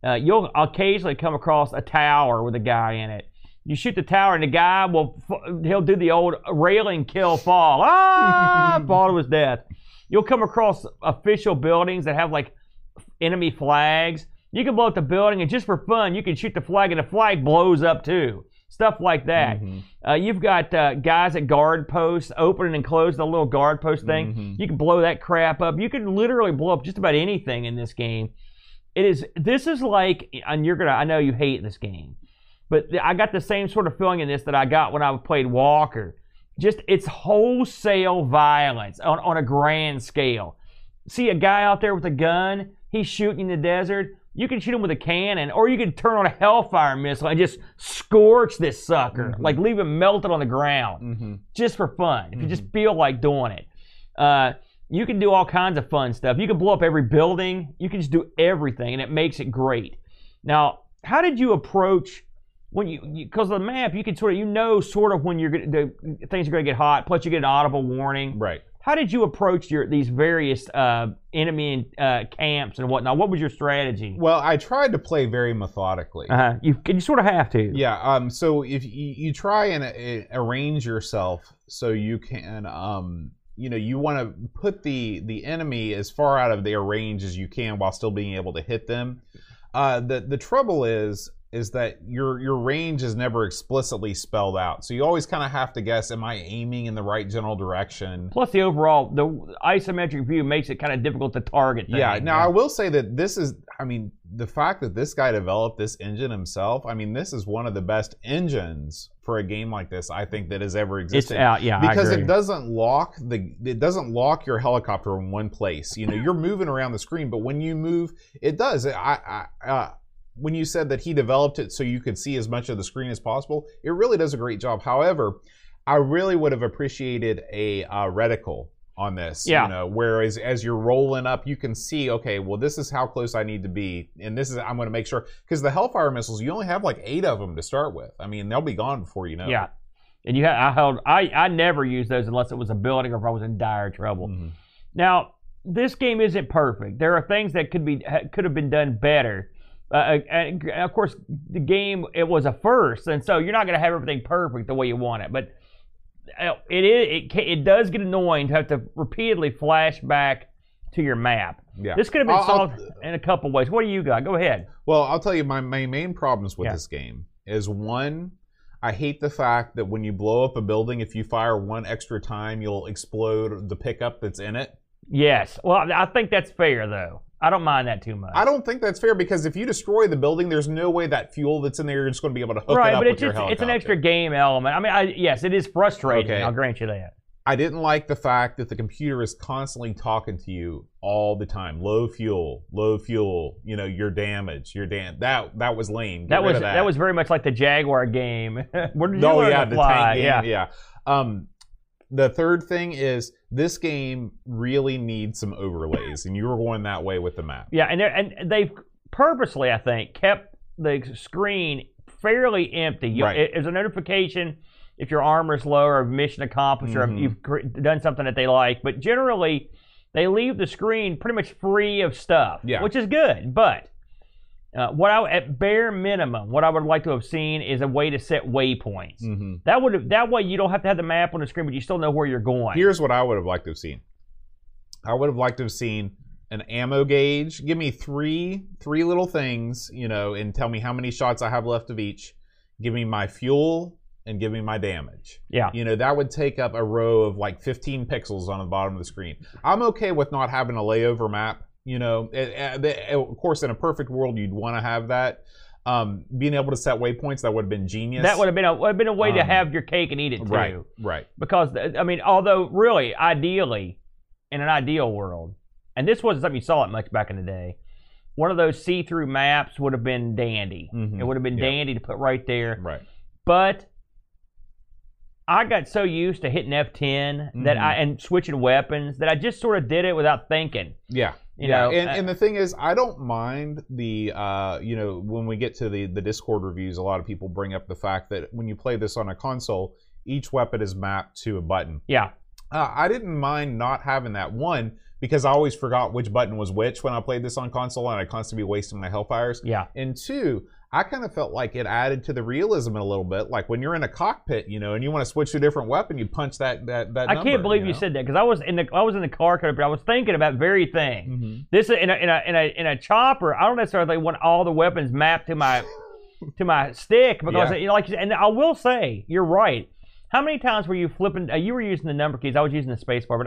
Uh, you'll occasionally come across a tower with a guy in it. You shoot the tower, and the guy will he'll do the old railing kill fall ah fall to his death. You'll come across official buildings that have like enemy flags. You can blow up the building, and just for fun, you can shoot the flag, and the flag blows up too. Stuff like that. Mhm. Uh, you've got uh, guys at guard posts opening and closing the little guard post thing. Mhm. You can blow that crap up. You can literally blow up just about anything in this game. It is. This is like, and you're gonna. I know you hate this game, but I got the same sort of feeling in this that I got when I played Walker. Just it's wholesale violence on, on a grand scale. See a guy out there with a gun, he's shooting in the desert. You can shoot him with a cannon, or you can turn on a Hellfire missile and just scorch this sucker, Mhm. like leave him melted on the ground Mhm. just for fun. If you Mm-hmm. just feel like doing it, uh, you can do all kinds of fun stuff. You can blow up every building. You can just do everything, and it makes it great. Now, how did you approach when you because of the map? You can sort of you know sort of when you're gonna, the things are going to get hot. Plus, you get an audible warning. Right. How did you approach your these various uh, enemy uh, camps and whatnot? What was your strategy? Well, I tried to play very methodically. Uh-huh. You you sort of have to. Yeah. Um. So if you, you try and uh, arrange yourself so you can, um, you know, you want to put the the enemy as far out of their range as you can while still being able to hit them. Uh, the the trouble is is that your your range is never explicitly spelled out. So you always kind of have to guess: Am I aiming in the right general direction? Plus, the overall the isometric view makes it kind of difficult to target. Yeah. Now I will say that this is. I mean, the fact that this guy developed this engine himself. I mean, this is one of the best engines for a game like this. I think that has ever it's existed. out. Yeah, because it doesn't lock the it doesn't lock your helicopter in one place. You know, you're moving around the screen, but when you move, it does. I, I uh, when you said that he developed it so you could see as much of the screen as possible, it really does a great job. However, I really would have appreciated a uh, reticle on this. Yeah. You know, whereas as you're rolling up, you can see, okay, well, this is how close I need to be, and this is I'm going to make sure because the Hellfire missiles, you only have like eight of them to start with. I mean, they'll be gone before you know. Yeah. And you had I held I I never used those unless it was a building or if I was in dire trouble. Mhm. Now this game isn't perfect. There are things that could be could have been done better. Uh, and and of course, the game it was a first, and so you're not going to have everything perfect the way you want it. But uh, it is it it does get annoying to have to repeatedly flash back to your map. Yeah. This could have been I'll- I'll- solved in a couple ways. What do you got? Go ahead. Well, I'll tell you my, my main problems with Yeah. this game is one, I hate the fact that when you blow up a building, if you fire one extra time, you'll explode the pickup that's in it. Yes. Well, I think that's fair though. I don't mind that too much. I don't think that's fair because if you destroy the building, there's no way that fuel that's in there you're just going to be able to hook right, it up but with it's your just helicopter. it's an extra game element. I mean, I, yes, it is frustrating. Okay. I'll grant you that. I didn't like the fact that the computer is constantly talking to you all the time. Low fuel, low fuel. You know, your damage, your dam. That that was lame. Get That was of that. was very much like the Jaguar game. Where did you No, learn yeah, to the fly? tank game. yeah. Yeah. Um, the third thing is this game really needs some overlays, and you were going that way with the map. Yeah, and and they've purposely, I think, kept the screen fairly empty. You, Right. it- a notification if your armor is low or mission accomplished or if Mhm. you've cr- done something that they like, but generally they leave the screen pretty much free of stuff, Yeah. which is good. But uh, what I, at bare minimum, what I would like to have seen is a way to set waypoints. hmm That would that way you don't have to have the map on the screen, but you still know where you're going. Here's what I would have liked to have seen. I would have liked to have seen an ammo gauge. Give me three three little things, you know, and tell me how many shots I have left of each. Give me my fuel and give me my damage. yeah. You know, that would take up a row of like 15 pixels on the bottom of the screen. I'm okay with not having a layover map. You know, Eh, eh, the- of course, in a perfect world, you'd want to have that. Um, being able to set waypoints, that would have been genius. That would have been a would have been a way to Um, have your cake and eat it too. Right, right. because I mean, although really, ideally, in an ideal world, and this wasn't something you saw it much back in the day, one of those see-through maps would have been dandy. Mhm. It would have been Yeah. dandy to put right there. Right. But I got so used to hitting F10 that Mhm. I and switching weapons that I just sort of did it without thinking. Yeah. You yeah. know, and, uh, and the thing is, I don't mind the, uh, you know, when we get to the, the Discord reviews, a lot of people bring up the fact that when you play this on a console, each weapon is mapped to a button. Yeah, Uh, I didn't mind not having that one because I always forgot which button was which when I played this on console, and I constantly be wasting my Hellfires. yeah. And two, I kind of felt like it added to the realism a little bit. Like when you're in a cockpit, you know, and you want to switch to a different weapon, you punch that that that. I number, can't believe you, know? said that because I was in the I was in the car but I was thinking about very thing. Mhm. This in a, in a in a in a chopper. I don't necessarily want all the weapons mapped to my to my stick because Yeah. you know, like and I will say you're right. How many times were you flipping? Uh, you were using the number keys. I was using the space bar, but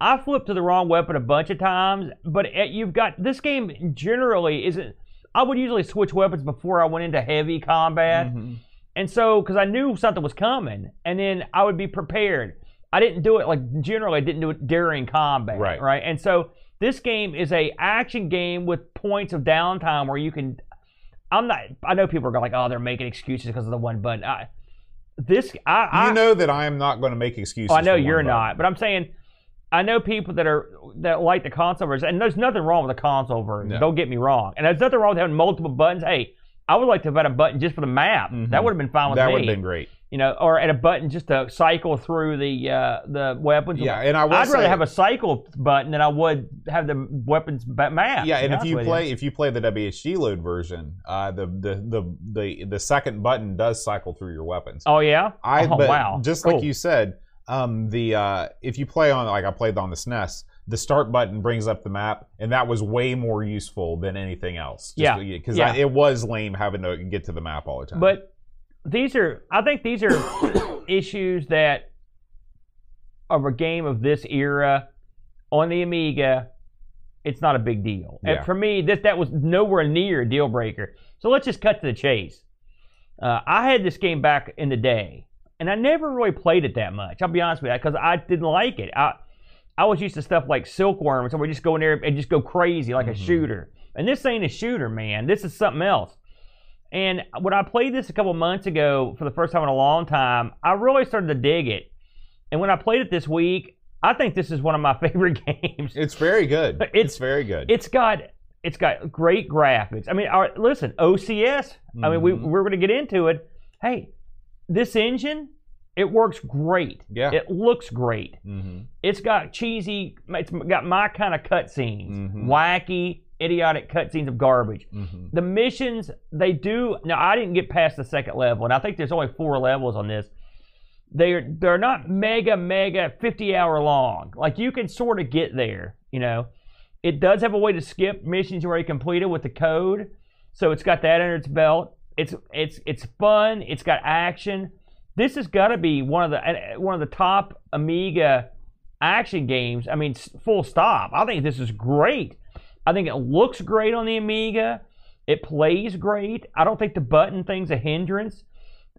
I, I flipped to the wrong weapon a bunch of times. But it, you've got this game generally isn't. I would usually switch weapons before I went into heavy combat. Mhm. And so, because I knew something was coming, and then I would be prepared. I didn't do it like generally. I didn't do it during combat, Right. Right. And so, this game is a action game with points of downtime where you can. I'm not. I know people are going like, oh, they're making excuses because of the one button. I, this, I, I you know that I am not going to make excuses. Oh, I know you're button. not, but I'm saying I know people that are that like the console version, and there's nothing wrong with the console version. No. Don't get me wrong, and there's nothing wrong with having multiple buttons. Hey, I would like to have had a button just for the map. Mhm. That would have been fine with That me. That would have been great. You know, or at a button just to cycle through the uh, the weapons. Yeah, and I would I'd rather have a cycle button than I would have the weapons map. yeah, and if you play if you play the WHDLoad version, uh, the, the the the the second button does cycle through your weapons. Oh yeah. I oh wow. just Cool. like you said, um, the uh, if you play on like I played on the SNES, the start button brings up the map, and that was way more useful than anything else. Yeah, because yeah. it was lame having to get to the map all the time. But these are, I think these are issues that of a game of this era on the Amiga. It's not a big deal. Yeah. And for me, this that was nowhere near a deal breaker. So let's just cut to the chase. Uh, I had this game back in the day, and I never really played it that much. I'll be honest with you, because I didn't like it. I I was used to stuff like Silkworm, so we just go in there and just go crazy like a Mhm. shooter. And this ain't a shooter, man. This is something else. And when I played this a couple months ago for the first time in a long time, I really started to dig it. And when I played it this week, I think this is one of my favorite games. it's very good. It's- It's, very good. It's got it's got great graphics. I mean, right, listen, OCS. I mean, we Mhm. we're going to get into it. Hey, this engine, it works great. yeah. It looks great. Mm-hmm. It's got cheesy. It's got my kind of cutscenes, mm-hmm. wacky, idiotic cutscenes of garbage. Mm-hmm. The missions they do now. I didn't get past the second level, and I think there's only four levels on this. They're they're not mega mega 50 hour long. Like you can sort of get there. You know, it does have a way to skip missions you already completed with the code, so it's got that under its belt. It's it's it's fun. It's got action. This has got to be one of the uh, one of the top Amiga action games. I mean, full stop. I think this is great. I think it looks great on the Amiga. It plays great. I don't think the button thing's a hindrance.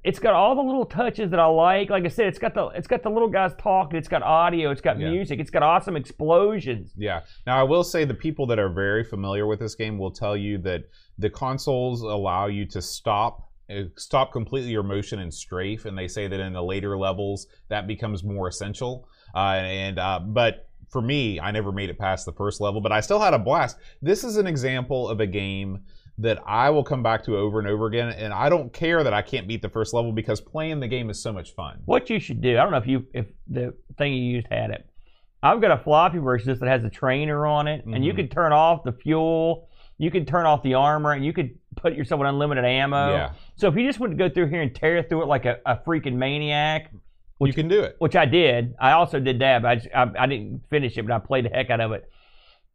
It's got all the little touches that I like. Like I said, it's got the it's got the little guys talking. It's got audio. It's got Yeah. music. It's got awesome explosions. Yeah. Now I will say the people that are very familiar with this game will tell you that the consoles allow you to stop uh, stop completely your motion and strafe, and they say that in the later levels that becomes more essential. Uh, and uh, but for me, I never made it past the first level, but I still had a blast. This is an example of a game that I will come back to over and over again, and I don't care that I can't beat the first level because playing the game is so much fun. What you should do, I don't know if you if the thing you used had it. I've got a floppy version that has a trainer on it, and you Mhm. could turn off the fuel, you could turn off the armor, and you could put yourself with unlimited ammo. Yeah, So if you just want to go through here and tear through it like a, a freaking maniac, you can do it. which I did. I also did that, but I, just, I, I didn't finish it, but I played the heck out of it.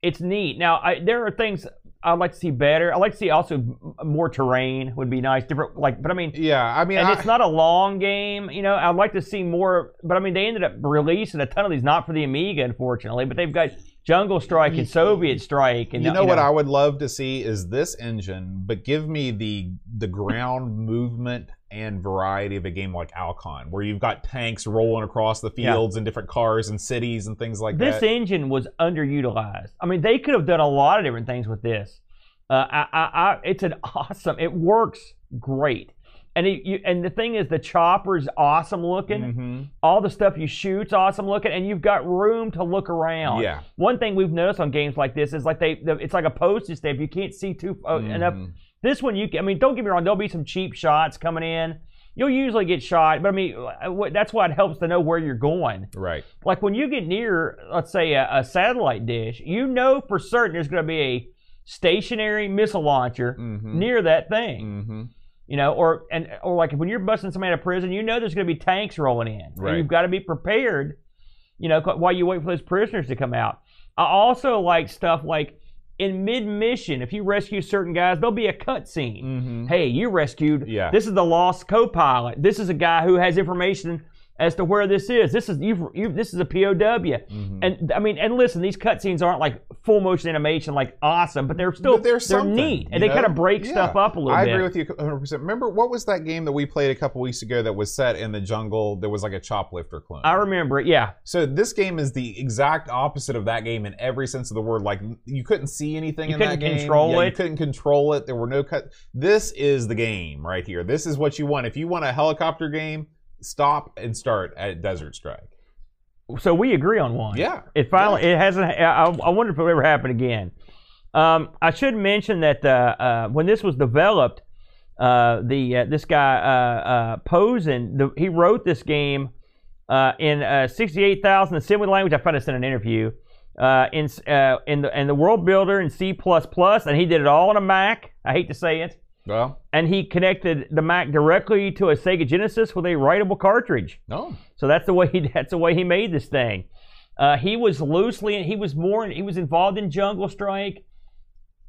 It's neat. Now, I, there are things I'd like to see better. I'd like to see also more terrain would be nice. Different, like, but I mean, Yeah, I mean, and I, it's not a long game. You know, I'd like to see more. But I mean, they ended up releasing a ton of these, not for the Amiga, unfortunately, but they've got Jungle Strike and Soviet Strike. And you know what I would love to see is this engine, but give me the the ground movement and variety of a game like Alcon, where you've got tanks rolling across the Yeah. fields and different cars and cities and things like this that. This engine was underutilized. I mean, they could have done a lot of different things with this. Uh, I, I, I, it's an awesome. It works great, and it, you, and the thing is, the chopper's awesome looking. Mhm. All the stuff you shoot's awesome looking, and you've got room to look around. Yeah, One thing we've noticed on games like this is like they, the, it's like a postage stamp. You can't see too uh, enough. This one, you can, I mean, don't get me wrong. There'll be some cheap shots coming in. You'll usually get shot, but I mean, uh, that's why it helps to know where you're going right. like when you get near, let's say, a, a satellite dish, you know for certain there's going to be a stationary missile launcher Mhm. near that thing. Mhm. You know, or and or like when you're busting somebody out of prison, you know there's going to be tanks rolling in, Right. you've got to be prepared. You know, while you wait for those prisoners to come out. I also like stuff like in mid mission, if you rescue certain guys, there'll be a cutscene. Mhm. Hey, you rescued. Yeah. This is the lost co-pilot. This is a guy who has information as to where this is. This is you've, you this is a POW. Mm-hmm. And I mean, and listen, these cutscenes aren't like full motion animation, like awesome, but they're still But they're they're neat, and they kind of break Yeah. stuff up a little bit. I bit. agree with you 100%. Remember, what was that game that we played a couple weeks ago that was set in the jungle? There was like a choplifter clone. I remember it. Yeah, So this game is the exact opposite of that game in every sense of the word. Like you couldn't see anything You in that couldn't game. control Yeah, You couldn't control it. There were no cut. This is the game right here. This is what you want. If you want a helicopter game, stop and start at Desert Strike. so we agree on one. Yeah. It finally it hasn't. I, I wonder if it will ever happen again. Um, I should mention that uh, uh, when this was developed, uh, the uh, this guy uh, uh, Posehn, the, he wrote this game uh, in uh, 68,000 assembly language. I found this in an interview. Uh, in uh, in the in the World Builder in C++, and he did it all on a Mac. I hate to say it, Well, and he connected the Mac directly to a Sega Genesis with a writable cartridge. no. So that's the way he that's the way he made this thing. Uh, he was loosely he was more he was involved in Jungle Strike,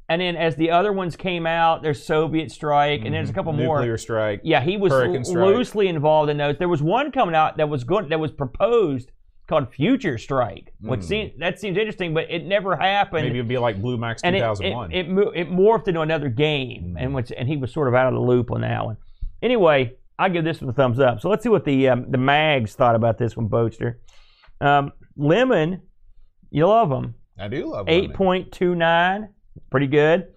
and then as the other ones came out, there's Soviet Strike, and there's a couple more. Nuclear Strike. Yeah, he was l- loosely involved in those. There was one coming out that was good that was proposed called Future Strike, which Mm. seems that seems interesting, but it never happened. Maybe it'd be like Blue Max and it, it, 2001. it, it morphed into another game, Mm. and which and he was sort of out of the loop on that one. Anyway, I give this one a thumbs up. So let's see what the um, the mags thought about this one, Boaster. Um, Lemon, you love them. I do love Eight point two nine, pretty good.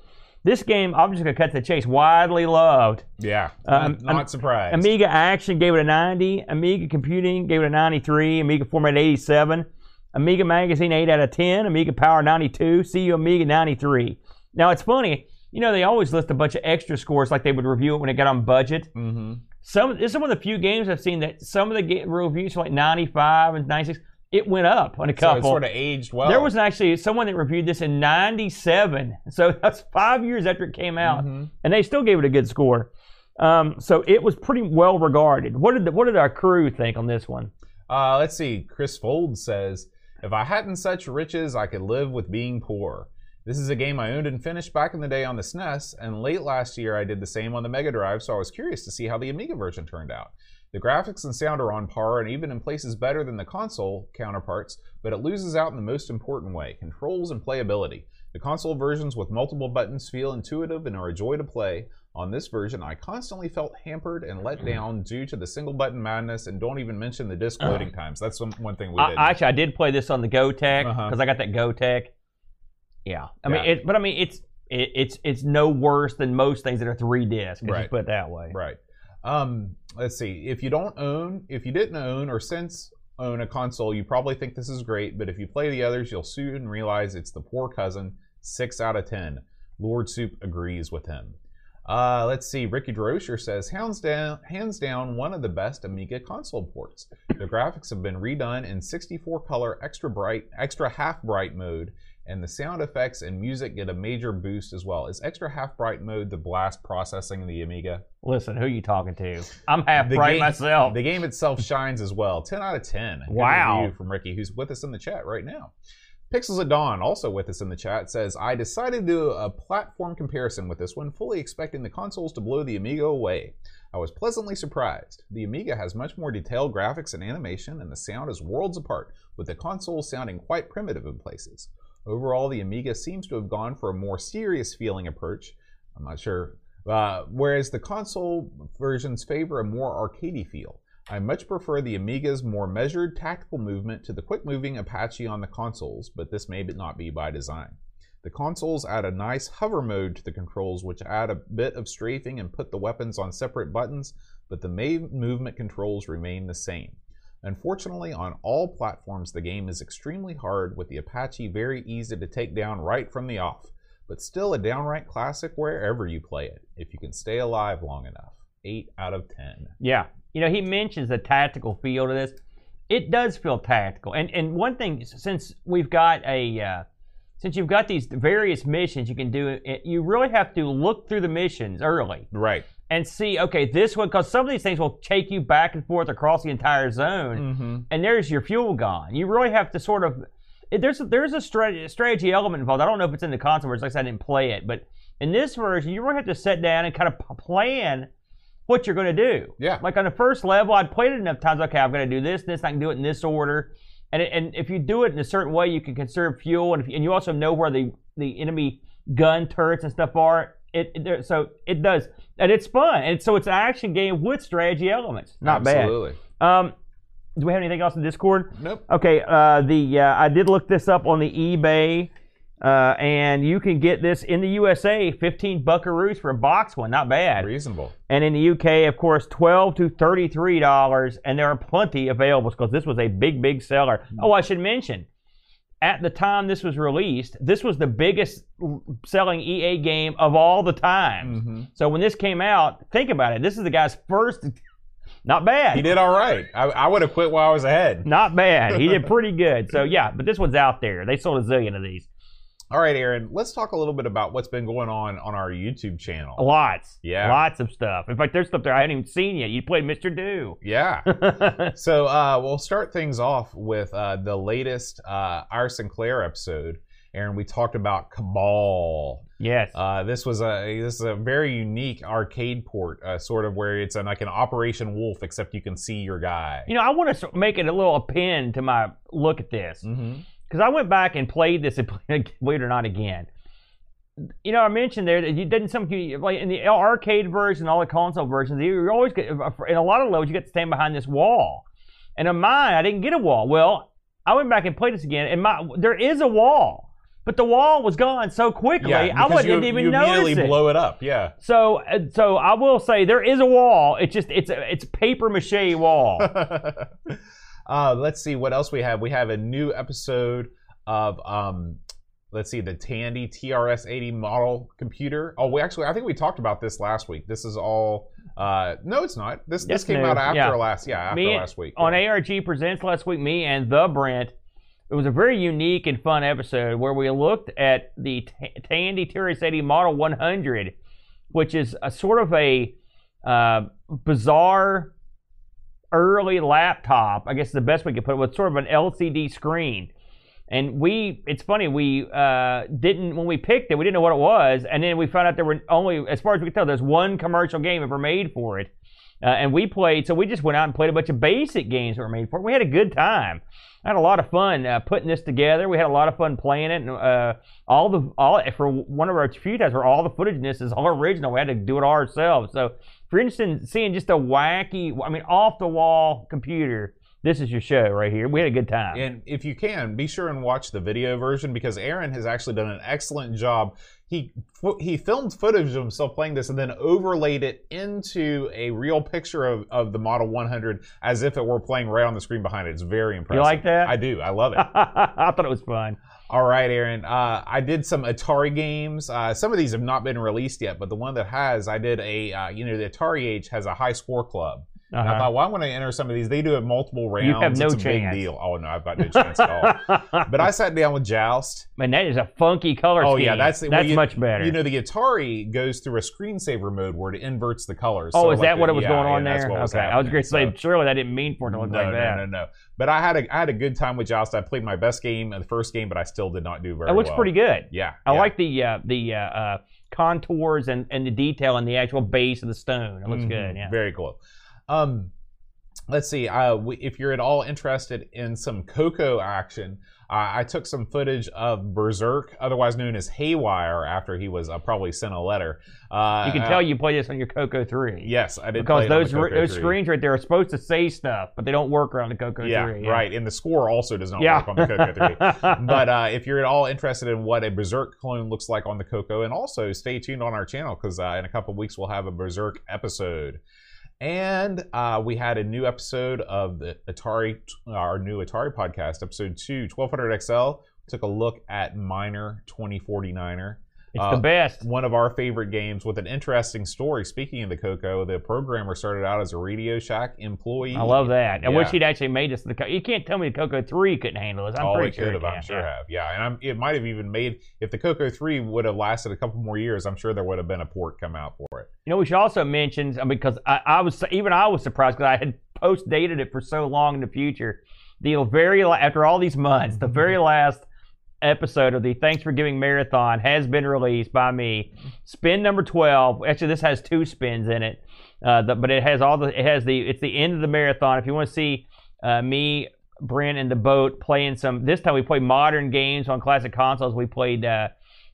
This game, I'm just gonna cut to the chase. Widely loved. Yeah. Um, not, not surprised. Amiga Action gave it a 90. Amiga Computing gave it a 93. Amiga Format 87. Amiga Magazine 8 out of 10. Amiga Power 92. CU Amiga 93. Now it's funny, you know, they always list a bunch of extra scores like they would review it when it got on budget. mm-hmm. Some this is one of the few games I've seen that some of the reviews are like 95 and 96. It went up on a So couple. it sort of aged well. There was actually someone that reviewed this in 97. So that's five years after it came out Mhm. and they still gave it a good score. Um, so it was pretty well regarded. What did the, what did our crew think on this one? Uh, let's see. Chris Fold says, "If I hadn't such riches, I could live with being poor." This is a game I owned and finished back in the day on the SNES, and late last year I did the same on the Mega Drive, so I was curious to see how the Amiga version turned out. The graphics and sound are on par and even in places better than the console counterparts, but it loses out in the most important way controls and playability. The console versions with multiple buttons feel intuitive and are a joy to play. On this version, I constantly felt hampered and let down due to the single button madness, and don't even mention the disk loading times. That's one one thing we I, did. actually, I did play this on the Gotek because Uh-huh. I got that Gotek. Yeah, I mean, Yeah. it, but I mean, it's it, it's it's no worse than most things that are three discs. Right. just put it that way. Right. Um, let's see. If you don't own, if you didn't own or since own a console, you probably think this is great. But if you play the others, you'll soon realize it's the poor cousin. Six out of ten. Lord Soup agrees with him. Uh, let's see. Ricky Droscher says, hands down, hands down, one of the best Amiga console ports. The graphics have been redone in 64 color, extra bright, extra half bright mode, and the sound effects and music get a major boost as well. Is extra half bright mode the blast processing in the Amiga? Listen, who are you talking to? I'm half The right game- myself. The game itself shines as well. 10 out of 10. Wow. From Ricky, who's with us in the chat right now. Pixels at Dawn, also with us in the chat, says, I decided to do a platform comparison with this one, fully expecting the consoles to blow the Amiga away. I was pleasantly surprised. The Amiga has much more detailed graphics and animation, and the sound is worlds apart, with the consoles sounding quite primitive in places. Overall, the Amiga seems to have gone for a more serious feeling approach. I'm not sure. Uh, whereas the console versions favor a more arcadey feel. I much prefer the Amiga's more measured tactical movement to the quick moving Apache on the consoles, but this may not be by design. The consoles add a nice hover mode to the controls, which add a bit of strafing and put the weapons on separate buttons, but the main movement controls remain the same. Unfortunately, on all platforms, the game is extremely hard, with the Apache very easy to take down right from the off, but still a downright classic wherever you play it, if you can stay alive long enough. 8 out of 10. Yeah. You know, he mentions the tactical feel to this. It does feel tactical. And and one thing, since we've got a, uh, since you've got these various missions you can do, it, you really have to look through the missions early Right. And see, okay, this one, because some of these things will take you back and forth across the entire zone, Mm-hmm. and there's your fuel gone. You really have to sort of, there's there's a strategy, strategy element involved. I don't know if it's in the console version. Like I said, I didn't play it, but in this version, you really have to sit down and kind of plan what you're going to do. Yeah. Like on the first level, I'd played it enough times. Okay, I'm going to do this, this. I can do it in this order. And it, and if you do it in a certain way, you can conserve fuel, and if, and you also know where the the enemy gun turrets and stuff are. It, it there- so it does, and it's fun, and so it's an action game with strategy elements. Not Absolutely. bad. Um, do we have anything else in Discord? Nope. Okay, uh, the uh, I did look this up on the eBay, uh, and you can get this in the USA, 15 buckaroos for a box one, not bad. Reasonable. And in the UK, of course, 12 to 33 dollars, and there are plenty available because this was a big, big seller. Oh, I should mention, at the time this was released, this was the biggest selling EA game of all the times. Mhm. So when this came out, think about it. This is the guy's first. Not bad. He did all right. I, I would have quit while I was ahead. Not bad. He did pretty good. So yeah, but this one's out there. They sold a zillion of these. All right, Aaron. Let's talk a little bit about what's been going on on our YouTube channel. Lots. Yeah. Lots of stuff. In fact, there's stuff there I haven't even seen yet. You played Mr. Do. Yeah. so uh, we'll start things off with uh, the latest uh, Our Sinclair episode. Aaron, we talked about Cabal. yes. Uh, this was a this is a very unique arcade port, uh, sort of where it's a, like an Operation Wolf, except you can see your guy. you know, I want to make it a little append to my look at this Mm-hmm. Because I went back and played this, and played, believe it or not, again. You know, I mentioned there that you didn't some like in the arcade version, all the console versions, you always get in a lot of levels you get to stand behind this wall. And in mine, I didn't get a wall. Well, I went back and played this again, and my there is a wall, but the wall was gone so quickly Yeah, I wouldn't you, even you notice immediately it. blow it up. Yeah. So, uh, so I will say there is a wall. It's just it's a it's paper mache wall. uh, let's see what else we have. We have a new episode of um, let's see the Tandy TRS-80 model computer. Oh, we actually I think we talked about this last week. This is all. Uh, no, it's not. This this It's came new, out after yeah. last. Yeah, after Me last week. on yeah. ARG Presents last week, me and the Brent. It was a very unique and fun episode where we looked at the T- Tandy TRS-80 Model 100, which is a sort of a uh, bizarre early laptop. I guess the best we could put it with sort of an LCD screen. And we, it's funny, we uh, didn't, when we picked it, we didn't know what it was. And then we found out there were only, as far as we could tell, there's one commercial game ever made for it. Uh, and we played, so we just went out and played a bunch of basic games that were made for it. We had a good time. I had a lot of fun uh, putting this together. We had a lot of fun playing it. And uh, all the, all for one of our few times where all the footage in this is all original. We had to do it all ourselves. So if you're interested in seeing just a wacky, I mean, off the wall computer, this is your show right here. We had a good time. And if you can, be sure and watch the video version because Aaron has actually done an excellent job. He he filmed footage of himself playing this and then overlaid it into a real picture of, of the Model 100 as if it were playing right on the screen behind it. It's very impressive. You like that? I do. I love it. I thought it was fun. All right, Aaron. Uh, I did some Atari games. Uh, some of these have not been released yet, but the one that has, I did a, uh, you know, the Atari Age has a high score club. And I Uh-huh. thought, well, I'm going to enter some of these. They do it multiple rounds. You have no it's a chance. big deal. Oh, no, I've got no chance at all. But I sat down with Joust. Man, that is a funky color Oh scheme. yeah, that's well, that's you- much better. You know, the Atari goes through a screensaver mode where it inverts the colors. oh, So, is like that the- what it was yeah, going on yeah, that's there? what was okay, I was going to say, So- surely that didn't mean for it to look no, like that. no, no. No. But I had a I had a good time with Joust. I played my best game in the first game, but I still did not do very It looks well. pretty good. Yeah, I yeah. like the uh, the uh, uh, contours and, and the detail and the actual base of the stone. It looks Mhm, good. Yeah. Very cool. Um, let's see. Uh, we, if you're at all interested in some Coco action, uh, I took some footage of Berserk, otherwise known as Haywire, after he was uh, probably sent a letter. Uh, You can uh, tell you play this on your Coco 3. Yes, I did. Because play it on those those 3. screens right there are supposed to say stuff, but they don't work around the Coco Yeah, 3. right. And the score also does not Yeah. work on the Coco 3. but uh, if you're at all interested in what a Berserk clone looks like on the Coco, and also stay tuned on our channel because uh, in a couple of weeks we'll have a Berserk episode. And uh, we had a new episode of the Atari, our new Atari podcast, episode two, 1200 XL. Took a look at Miner 2049er. It's Uh, the best. One of our favorite games with an interesting story. Speaking of the Coco, the programmer started out as a Radio Shack employee. I love that. I wish he'd actually made this. The Co- you can't tell me the Coco 3 couldn't handle this. I'm oh, pretty it sure could it have. I'm sure Yeah. have. Yeah, and I'm, it might have even made if the Coco Three would have lasted a couple more years. I'm sure there would have been a port come out for it. You know, we should also mention because I, I was even I was surprised because I had post dated it for so long in the future. the very la- after all these months, the very last episode of the Thanks for Giving Marathon has been released by me. Spin number twelve. Actually, this has two spins in it, uh, the, but it has all the. It has the. It's the end of the marathon. If you want to see uh, me, Brent, and the boat playing some. This time we played modern games on classic consoles. We played. Uh,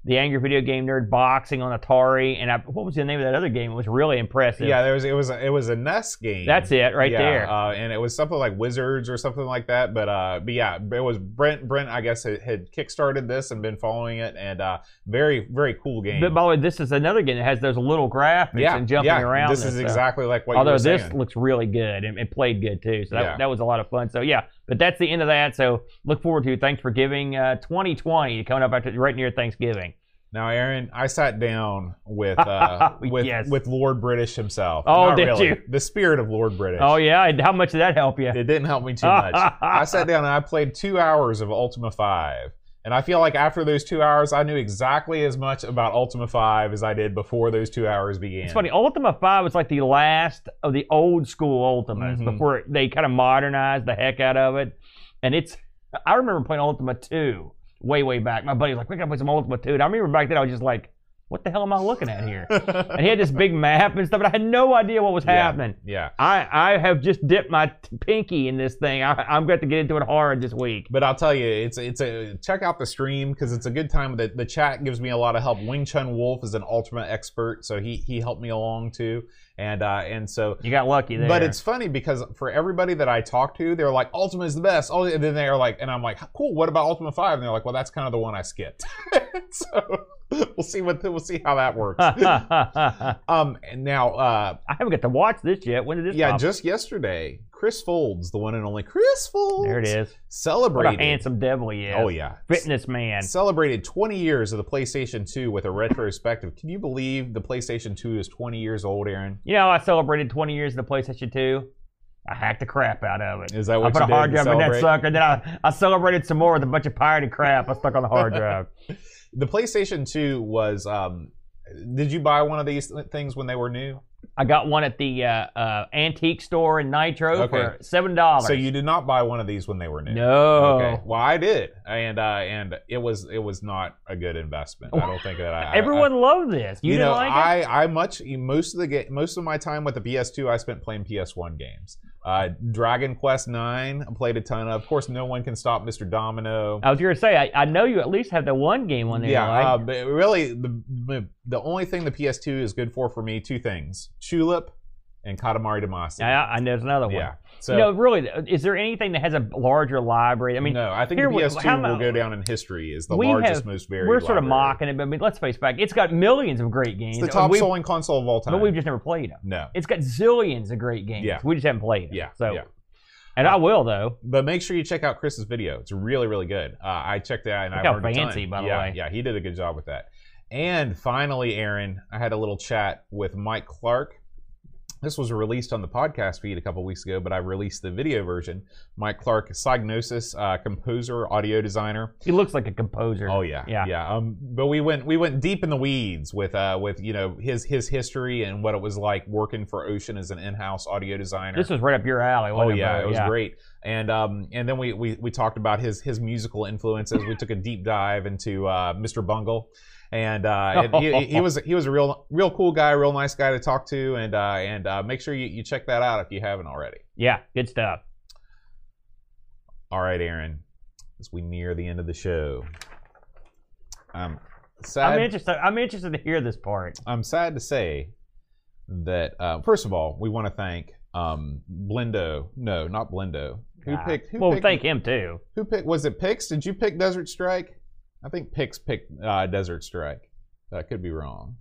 the Angry Video Game Nerd boxing on Atari, and I, what was the name of that other game? It was really impressive. Yeah, there was it was a, it was a NES game. That's it, right yeah, there. Uh, and it was something like Wizards or something like that. But uh, but yeah, it was Brent. Brent, I guess, had, had kickstarted this and been following it, and uh, very very cool game. But by the way, this is another game that has those little graphics yeah, and jumping yeah, around. This is stuff. exactly like what. Although you were this looks really good and it played good too, so that, that was a lot of fun. So yeah, but that's the end of that. So look forward to Thanks for Giving uh, 2020 coming up after right near Thanksgiving. Now, Aaron, I sat down with uh, with Yes. with Lord British himself. Oh, Not did really. you? The spirit of Lord British. Oh yeah, how much did that help you? It didn't help me too much. I sat down and I played two hours of Ultima Five, and I feel like after those two hours, I knew exactly as much about Ultima Five as I did before those two hours began. It's funny. Ultima Five was like the last of the old school Ultimas Mhm. before they kind of modernized the heck out of it. And it's I remember playing Ultima Two way way back. My buddy was like, "We gotta play some Ultima 2. And I remember back then I was just like, "What the hell am I looking at here?" and he had this big map and stuff, but I had no idea what was Yeah. happening. Yeah. I I have just dipped my t- pinky in this thing. I, I'm going to get into it hard this week. But I'll tell you, it's it's a check out the stream because it's a good time. The the chat gives me a lot of help. Wing Chun Wolf is an Ultima expert, so he he helped me along too, and uh and so. You got lucky there. But it's funny because for everybody that I talk to, they're like, Ultima is the best. Oh, and then they're like, and I'm like, cool. What about Ultima Five? And they're like, well, that's kind of the one I skipped. so we'll see what we'll see how that works. Um, and now, uh, haven't got to watch this yet. When did this? yeah, pop? just yesterday, Chris Folds, the one and only Chris Folds, there it is. What a celebrated. handsome devil he is. Oh yeah, fitness man. Celebrated 20 years of the PlayStation 2 with a retrospective. Can you believe the PlayStation 2 is 20 years old, Aaron? You know, I celebrated 20 years of the PlayStation 2. I hacked the crap out of it. Is that I what put you a hard drive in that sucker. Then I, I celebrated some more with a bunch of pirated crap I stuck on the hard drive. The PlayStation 2 was. Um, did you buy one of these things when they were new? I got one at the uh, uh, antique store in Nitro Okay. for seven dollars. So you did not buy one of these when they were new. no. Okay. Well, I did, and uh, and it was it was not a good investment. I don't think that I. I- Everyone loved this. You, you didn't know, like it? I, I much most of the ga- most of my time with the PS2, I spent playing PS1 games. Uh, Dragon Quest Nine, I played a ton of. Of course, no one can stop Mr. Domino. I was going to say, I, I know you at least have the one game on there. yeah, uh, but really, the the only thing the PS2 is good for for me, two things: Tulip and Katamari Damacy. yeah, know there's another one. Yeah. So you know, really, is there anything that has a larger library? I mean, no, I think here the PS2 how will go down in history as the largest, have- most varied. we're sort of mocking it, but I mean, let's face back. It's got millions of great games. It's the top selling console of all time. but we've just never played them. no. It's got zillions of great games. Yeah. We just haven't played them. Yeah. So, yeah. and I will though. But make sure you check out Chris's video. It's really, really good. Uh, I checked it out and Look I how learned a ton. fancy, by the yeah, way. Yeah, he did a good job with that. And finally, Aaron, I had a little chat with Mike Clark. This was released on the podcast feed a couple weeks ago, but I released the video version. Mike Clark, Psygnosis, uh, composer, audio designer. He looks like a composer. Oh yeah, Yeah. yeah. Um, but we went we went deep in the weeds with uh with you know his his history and what it was like working for Ocean as an in-house audio designer. This was right up your alley. Oh wasn't yeah, it was yeah. great. And um, and then we, we we talked about his his musical influences. We took a deep dive into uh, Mr. Bungle, and, uh, and he, he was he was a real real cool guy, real nice guy to talk to. And uh, and uh, make sure you, you check that out if you haven't already. Yeah, good stuff. All right, Aaron, as we near the end of the show, um, sad. I'm interested. I'm interested to hear this part. I'm sad to say that uh, first of all, we want to thank um, Blendo. No, not Blendo. Who Ah, picked? Who well, picked, thank him too. Who picked? Was it Pix? Did you pick Desert Strike? I think Pix picked uh, Desert Strike. I could be wrong.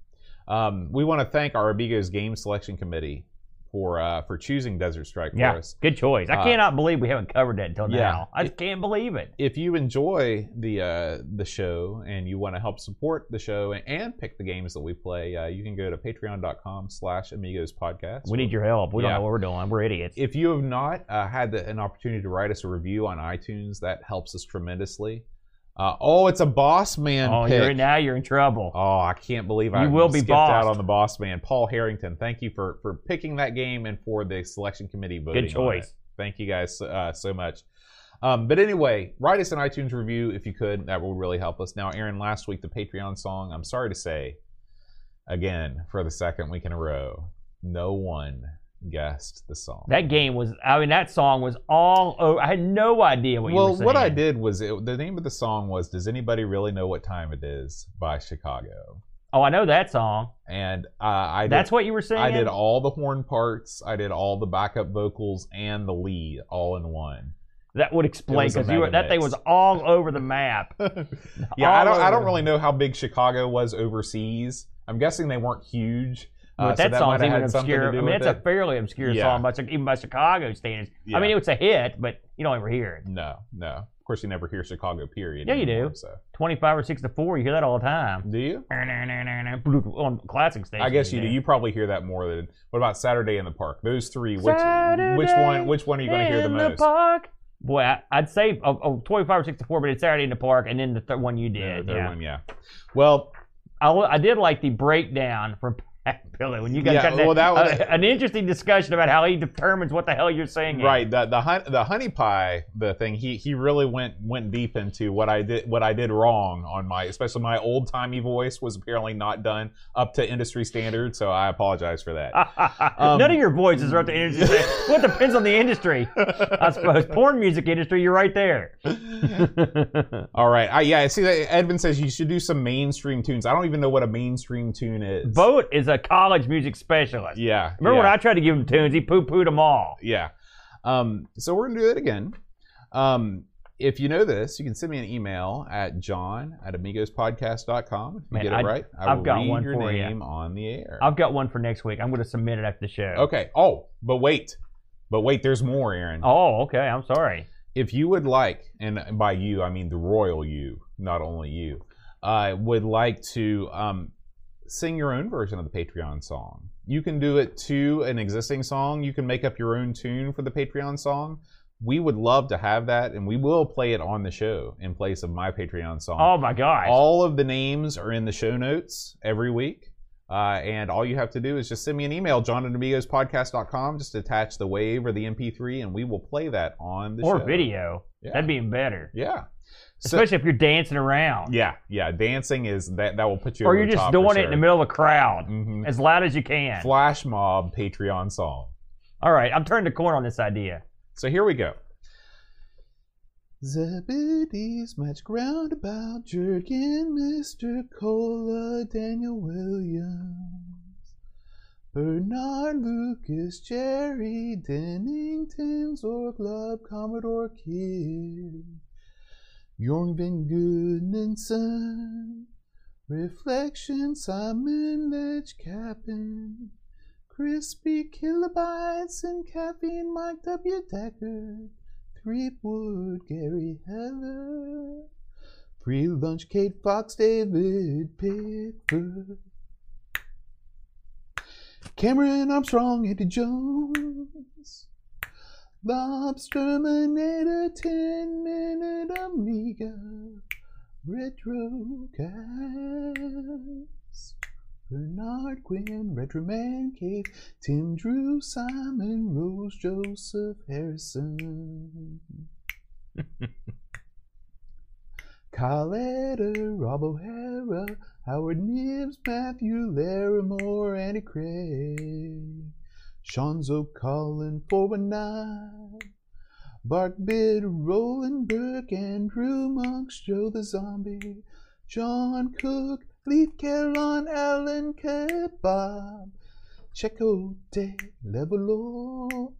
Um, we want to thank our Amigos Game Selection Committee for uh, for choosing Desert Strike for Yeah, us. good choice. I Uh, cannot believe we haven't covered that until yeah. now. I just can't believe it. If you enjoy the uh, the show and you want to help support the show and, and pick the games that we play, uh, you can go to patreon.com slash amigos podcast. We need your help. We Yeah. don't know what we're doing. We're idiots. If you have not uh, had the, an opportunity to write us a review on iTunes, that helps us tremendously. Uh, oh, it's a Boss Man oh, pick. you're now you're in trouble. Oh, I can't believe I will be skipped out on the Boss Man. Paul Harrington, thank you for for picking that game and for the selection committee voting. Good choice. Thank you guys uh, so much. Um, but anyway, write us an iTunes review if you could. That would really help us. Now, Aaron, last week the Patreon song. I'm sorry to say, again for the second week in a row, no one guessed the song. That game was. I mean, that song was all. over. I had no idea what you well, were saying. Well, what I did was it, the name of the song was "Does Anybody Really Know What Time It Is" by Chicago, Oh, I know that song. and uh, I did, That's what you were saying. I did all the horn parts, I did all the backup vocals and the lead all in one. That would explain because you were, that thing was all over the map. yeah, I don't I don't really know how big Chicago was overseas. I'm guessing they weren't huge. Uh, But so that song's even had something to obscure. I mean, it's it. a fairly obscure Yeah. song, by, even by Chicago standards. Yeah. I mean, it it's a hit, but you don't ever hear it. No, no. Of course, you never hear Chicago. Period. Yeah, you do. So. 25 or 6 to 4, you hear that all the time. Do you? On classic stations. I guess you do. You probably hear that more than. What about Saturday in the Park? Those three. Which which one? Which one are you going to hear the in most? park. Boy, I, I'd say oh, oh, 25 or 6 to 4, but it's Saturday in the Park, and then the third one you Yeah, did. the third yeah. one, yeah. Well, I, I did like the breakdown from Billy when you guys Yeah, got well, that was- uh, an interesting discussion about how he determines what the hell you're saying. right. The the the honey pie the thing. He he really went went deep into what I did what I did wrong on my especially my old timey voice was apparently not done up to industry standards. So I apologize for that. Um, None of your voices are up to industry. well, it depends on the industry, I suppose. Porn music industry, you're right there. All right. I, yeah. I see that Edvin says you should do some mainstream tunes. I don't even know what a mainstream tune is. Boat is a college music specialist. Yeah. Remember yeah. when I tried to give him tunes? He poo-pooed them all. Yeah. Um, so we're gonna do it again. Um, if you know this, you can send me an email at john at amigospodcast.com. If you Man, get it I- right, I I've will got read one your for you. on the air. I've got one for next week. I'm going to submit it after the show. Okay. Oh, but wait. But wait, there's more, Aaron. Oh, okay. I'm sorry. If you would like, and by you, I mean the royal you, not only you, uh, would like to um, sing your own version of the Patreon song. You can do it to an existing song. You can make up your own tune for the Patreon song. We would love to have that, and we will play it on the show in place of my Patreon song. Oh my gosh. All of the names are in the show notes every week. Uh, and all you have to do is just send me an email, john at amigospodcast.com. Just attach the wave or the MP3, and we will play that on the show or show. video. Yeah. That'd be better. Yeah. So- Especially if you're dancing around. yeah, yeah. Dancing is that that will put you. Or you're just doing it in the middle of a crowd Mhm. as loud as you can. Flash mob Patreon song. All right, I'm turning the corner on this idea. So here we go. Zebedee's match ground about jerking Mr. Cola Daniel Williams. Bernard Lucas, Jerry Dennington, Zork Love, Commodore Kid. Jorn Van Gudnenson, Reflection, Simon Ledge Captain. Crispy kilobytes and caffeine, Mike W. Decker. Threepwood, Gary Heller. Free lunch, Kate Fox, David Pickford. Cameron Armstrong, Eddie Jones. Lobsterminator, 10 minute Amiga. Retro Cast. Bernard Quinn, Retroman Cave, Tim Drew, Simon Rose, Joseph Harrison. Kyle Rob O'Hara, Howard Nibbs, Matthew Larimore, Andy Craig, Shanzo a 419, Bark Bid, Roland Burke, Andrew Monks, Joe the Zombie, John Cook, Leaf Caroline, Alan Kebab, Checo De Levelo.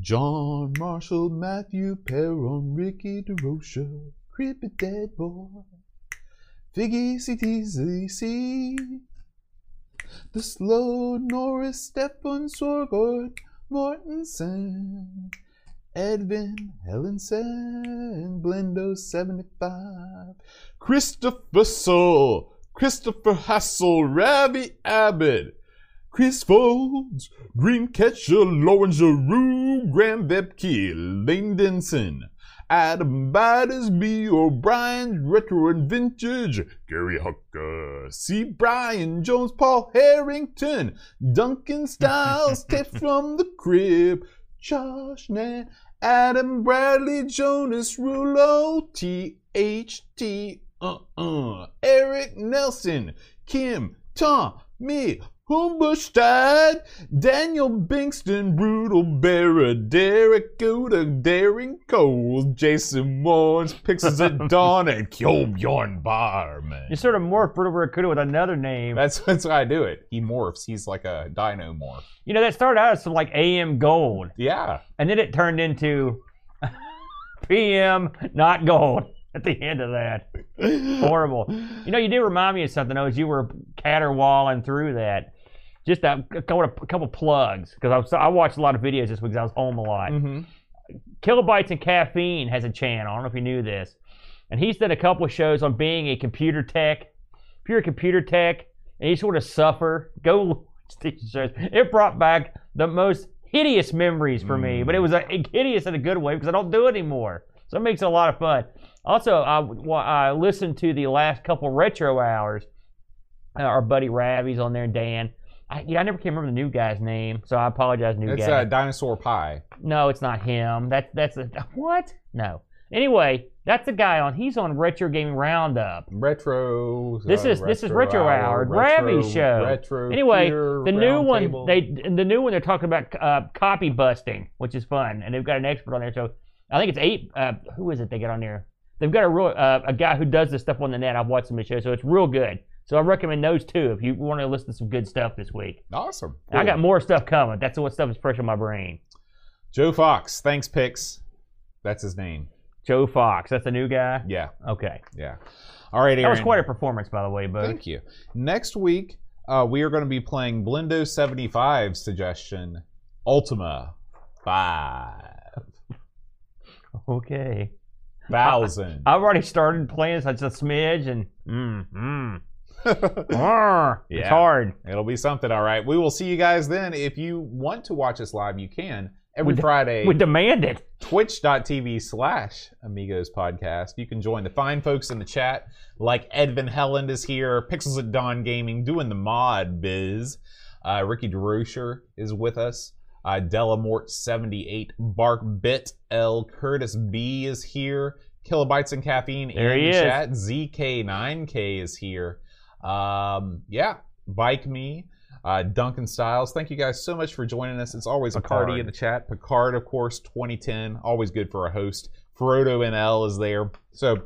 John Marshall, Matthew Perron, Ricky DeRocha, Creepy Dead Boy, Figgy CTZC, The Slow Norris, Stefan Sorgord, Mortensen, Edvin Hellensen, Blendo 75, Christopher Soul, Christopher Hassel, Rabbi Abbott, Chris Folds, Dreamcatcher, Lauren Giroux, Graham Vepke, Lane Denson, Adam Battersby, O'Brien, Retro and Vintage, Gary Hucker, C. Brian Jones, Paul Harrington, Duncan Styles, Tips from the Crib, Josh Nan, Adam Bradley, Jonas Rulo, THT, uh uh, Eric Nelson, Kim, Tom, me, Humberstad, Daniel Bingston, Brutal Bearer, Derek Goda, Daring Cole, Jason Moores, Pixels at Dawn, and Kjolbjorn Barman. You sort of morph Brutal Barracuda with another name. That's that's why I do it. He morphs. He's like a dino morph. You know, that started out as some like AM gold, Yeah. and then it turned into PM not gold at the end of that. Horrible. You know, you do remind me of something, though, as you were caterwauling through that. Just a, a couple, a couple plugs, because I, was, I watched a lot of videos this week because I was home a lot. Mm-hmm. Kilobytes and Caffeine has a channel. I don't know if you knew this. And he's done a couple of shows on being a computer tech. If you're a computer tech and you sort of suffer, go watch these shows. It brought back the most hideous memories for me, but it was a, hideous in a good way because I don't do it anymore. So it makes it a lot of fun. Also, I, I listened to the last couple retro hours. Uh, our buddy Ravi's on there, and Dan. I, yeah, I never can remember the new guy's name, so I apologize, new It's guy. It's uh, Dinosaur Pie. No, it's not him. That's that's a what? No. Anyway, that's the guy on. He's on Retro Gaming Roundup. Retro. This uh, is- this is Retro Hour, retro, Ravi's show. Retro. Anyway, The new one, Table. they the new one they're talking about uh, copy busting, which is fun, and they've got an expert on there. So I think it's eight. Uh, who is it they get on there? They've got a real uh, a guy who does this stuff on the net. I've watched some of his shows, so it's real good. So I recommend those two if you want to listen to some good stuff this week. Awesome. I got more stuff coming. That's what stuff is fresh on my brain. Joe Fox. Thanks, Pix. That's his name. Joe Fox, that's the new guy. Yeah. Okay, Yeah. All right, Aaron. that was quite a performance, by the way, Bo. Thank you. Next week, uh, we are going to be playing Blendo 75 suggestion Ultima 5. Okay. Thousand. I've already started playing such a smidge, and mm, mm. Arr, it's hard. It'll be something, all right. We will see you guys then. If you want to watch us live, you can. Every We Friday, We demand it. twitch.tv slash amigos podcast you can join the fine folks in the chat like edvin helland is here pixels at dawn gaming doing the mod biz uh, ricky DeRocher is with us uh, delamort78 bark bit l curtis b is here kilobytes and caffeine There in he the is. chat zk9k is here um, yeah bike me uh, Duncan Styles, thank you guys so much for joining us. It's always a party Picard. in the chat. Picard, of course, 2010, always good for a host. Frodo NL is there. So,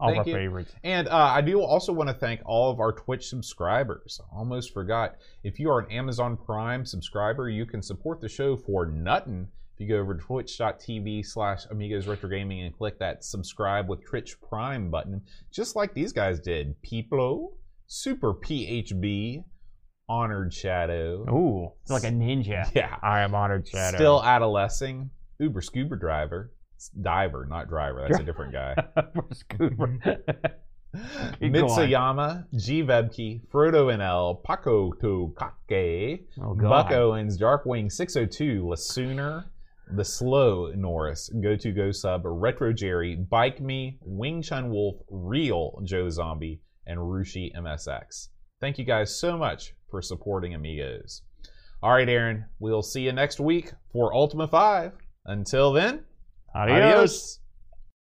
All Thank our you. favorites. and uh, I do also want to thank all of our Twitch subscribers. Almost forgot. If you are an Amazon Prime subscriber, you can support the show for nothing. If you go over to twitch.tv slash Amigos Retro Gaming and click that subscribe with Twitch Prime button, just like these guys did. Peeplo, Super PHB, Honored Shadow. Ooh, it's like a ninja. Yeah. I am honored shadow. Still adolescing. Uber scuba driver. It's diver, not driver. That's a different guy. Scuba. Keep. Mitsuyama, G Vebke, Frodo NL, Paco to Kake, oh Buck. Owens, Darkwing 602, Lasooner, The Slow Norris, Go To Go Sub, Retro Jerry, Bike Me, Wing Chun Wolf, Real Joe Zombie, and Rushi MSX. Thank you guys so much for supporting Amigos. All right, Aaron, we'll see you next week for Ultima 5. Until then, Adios. adios.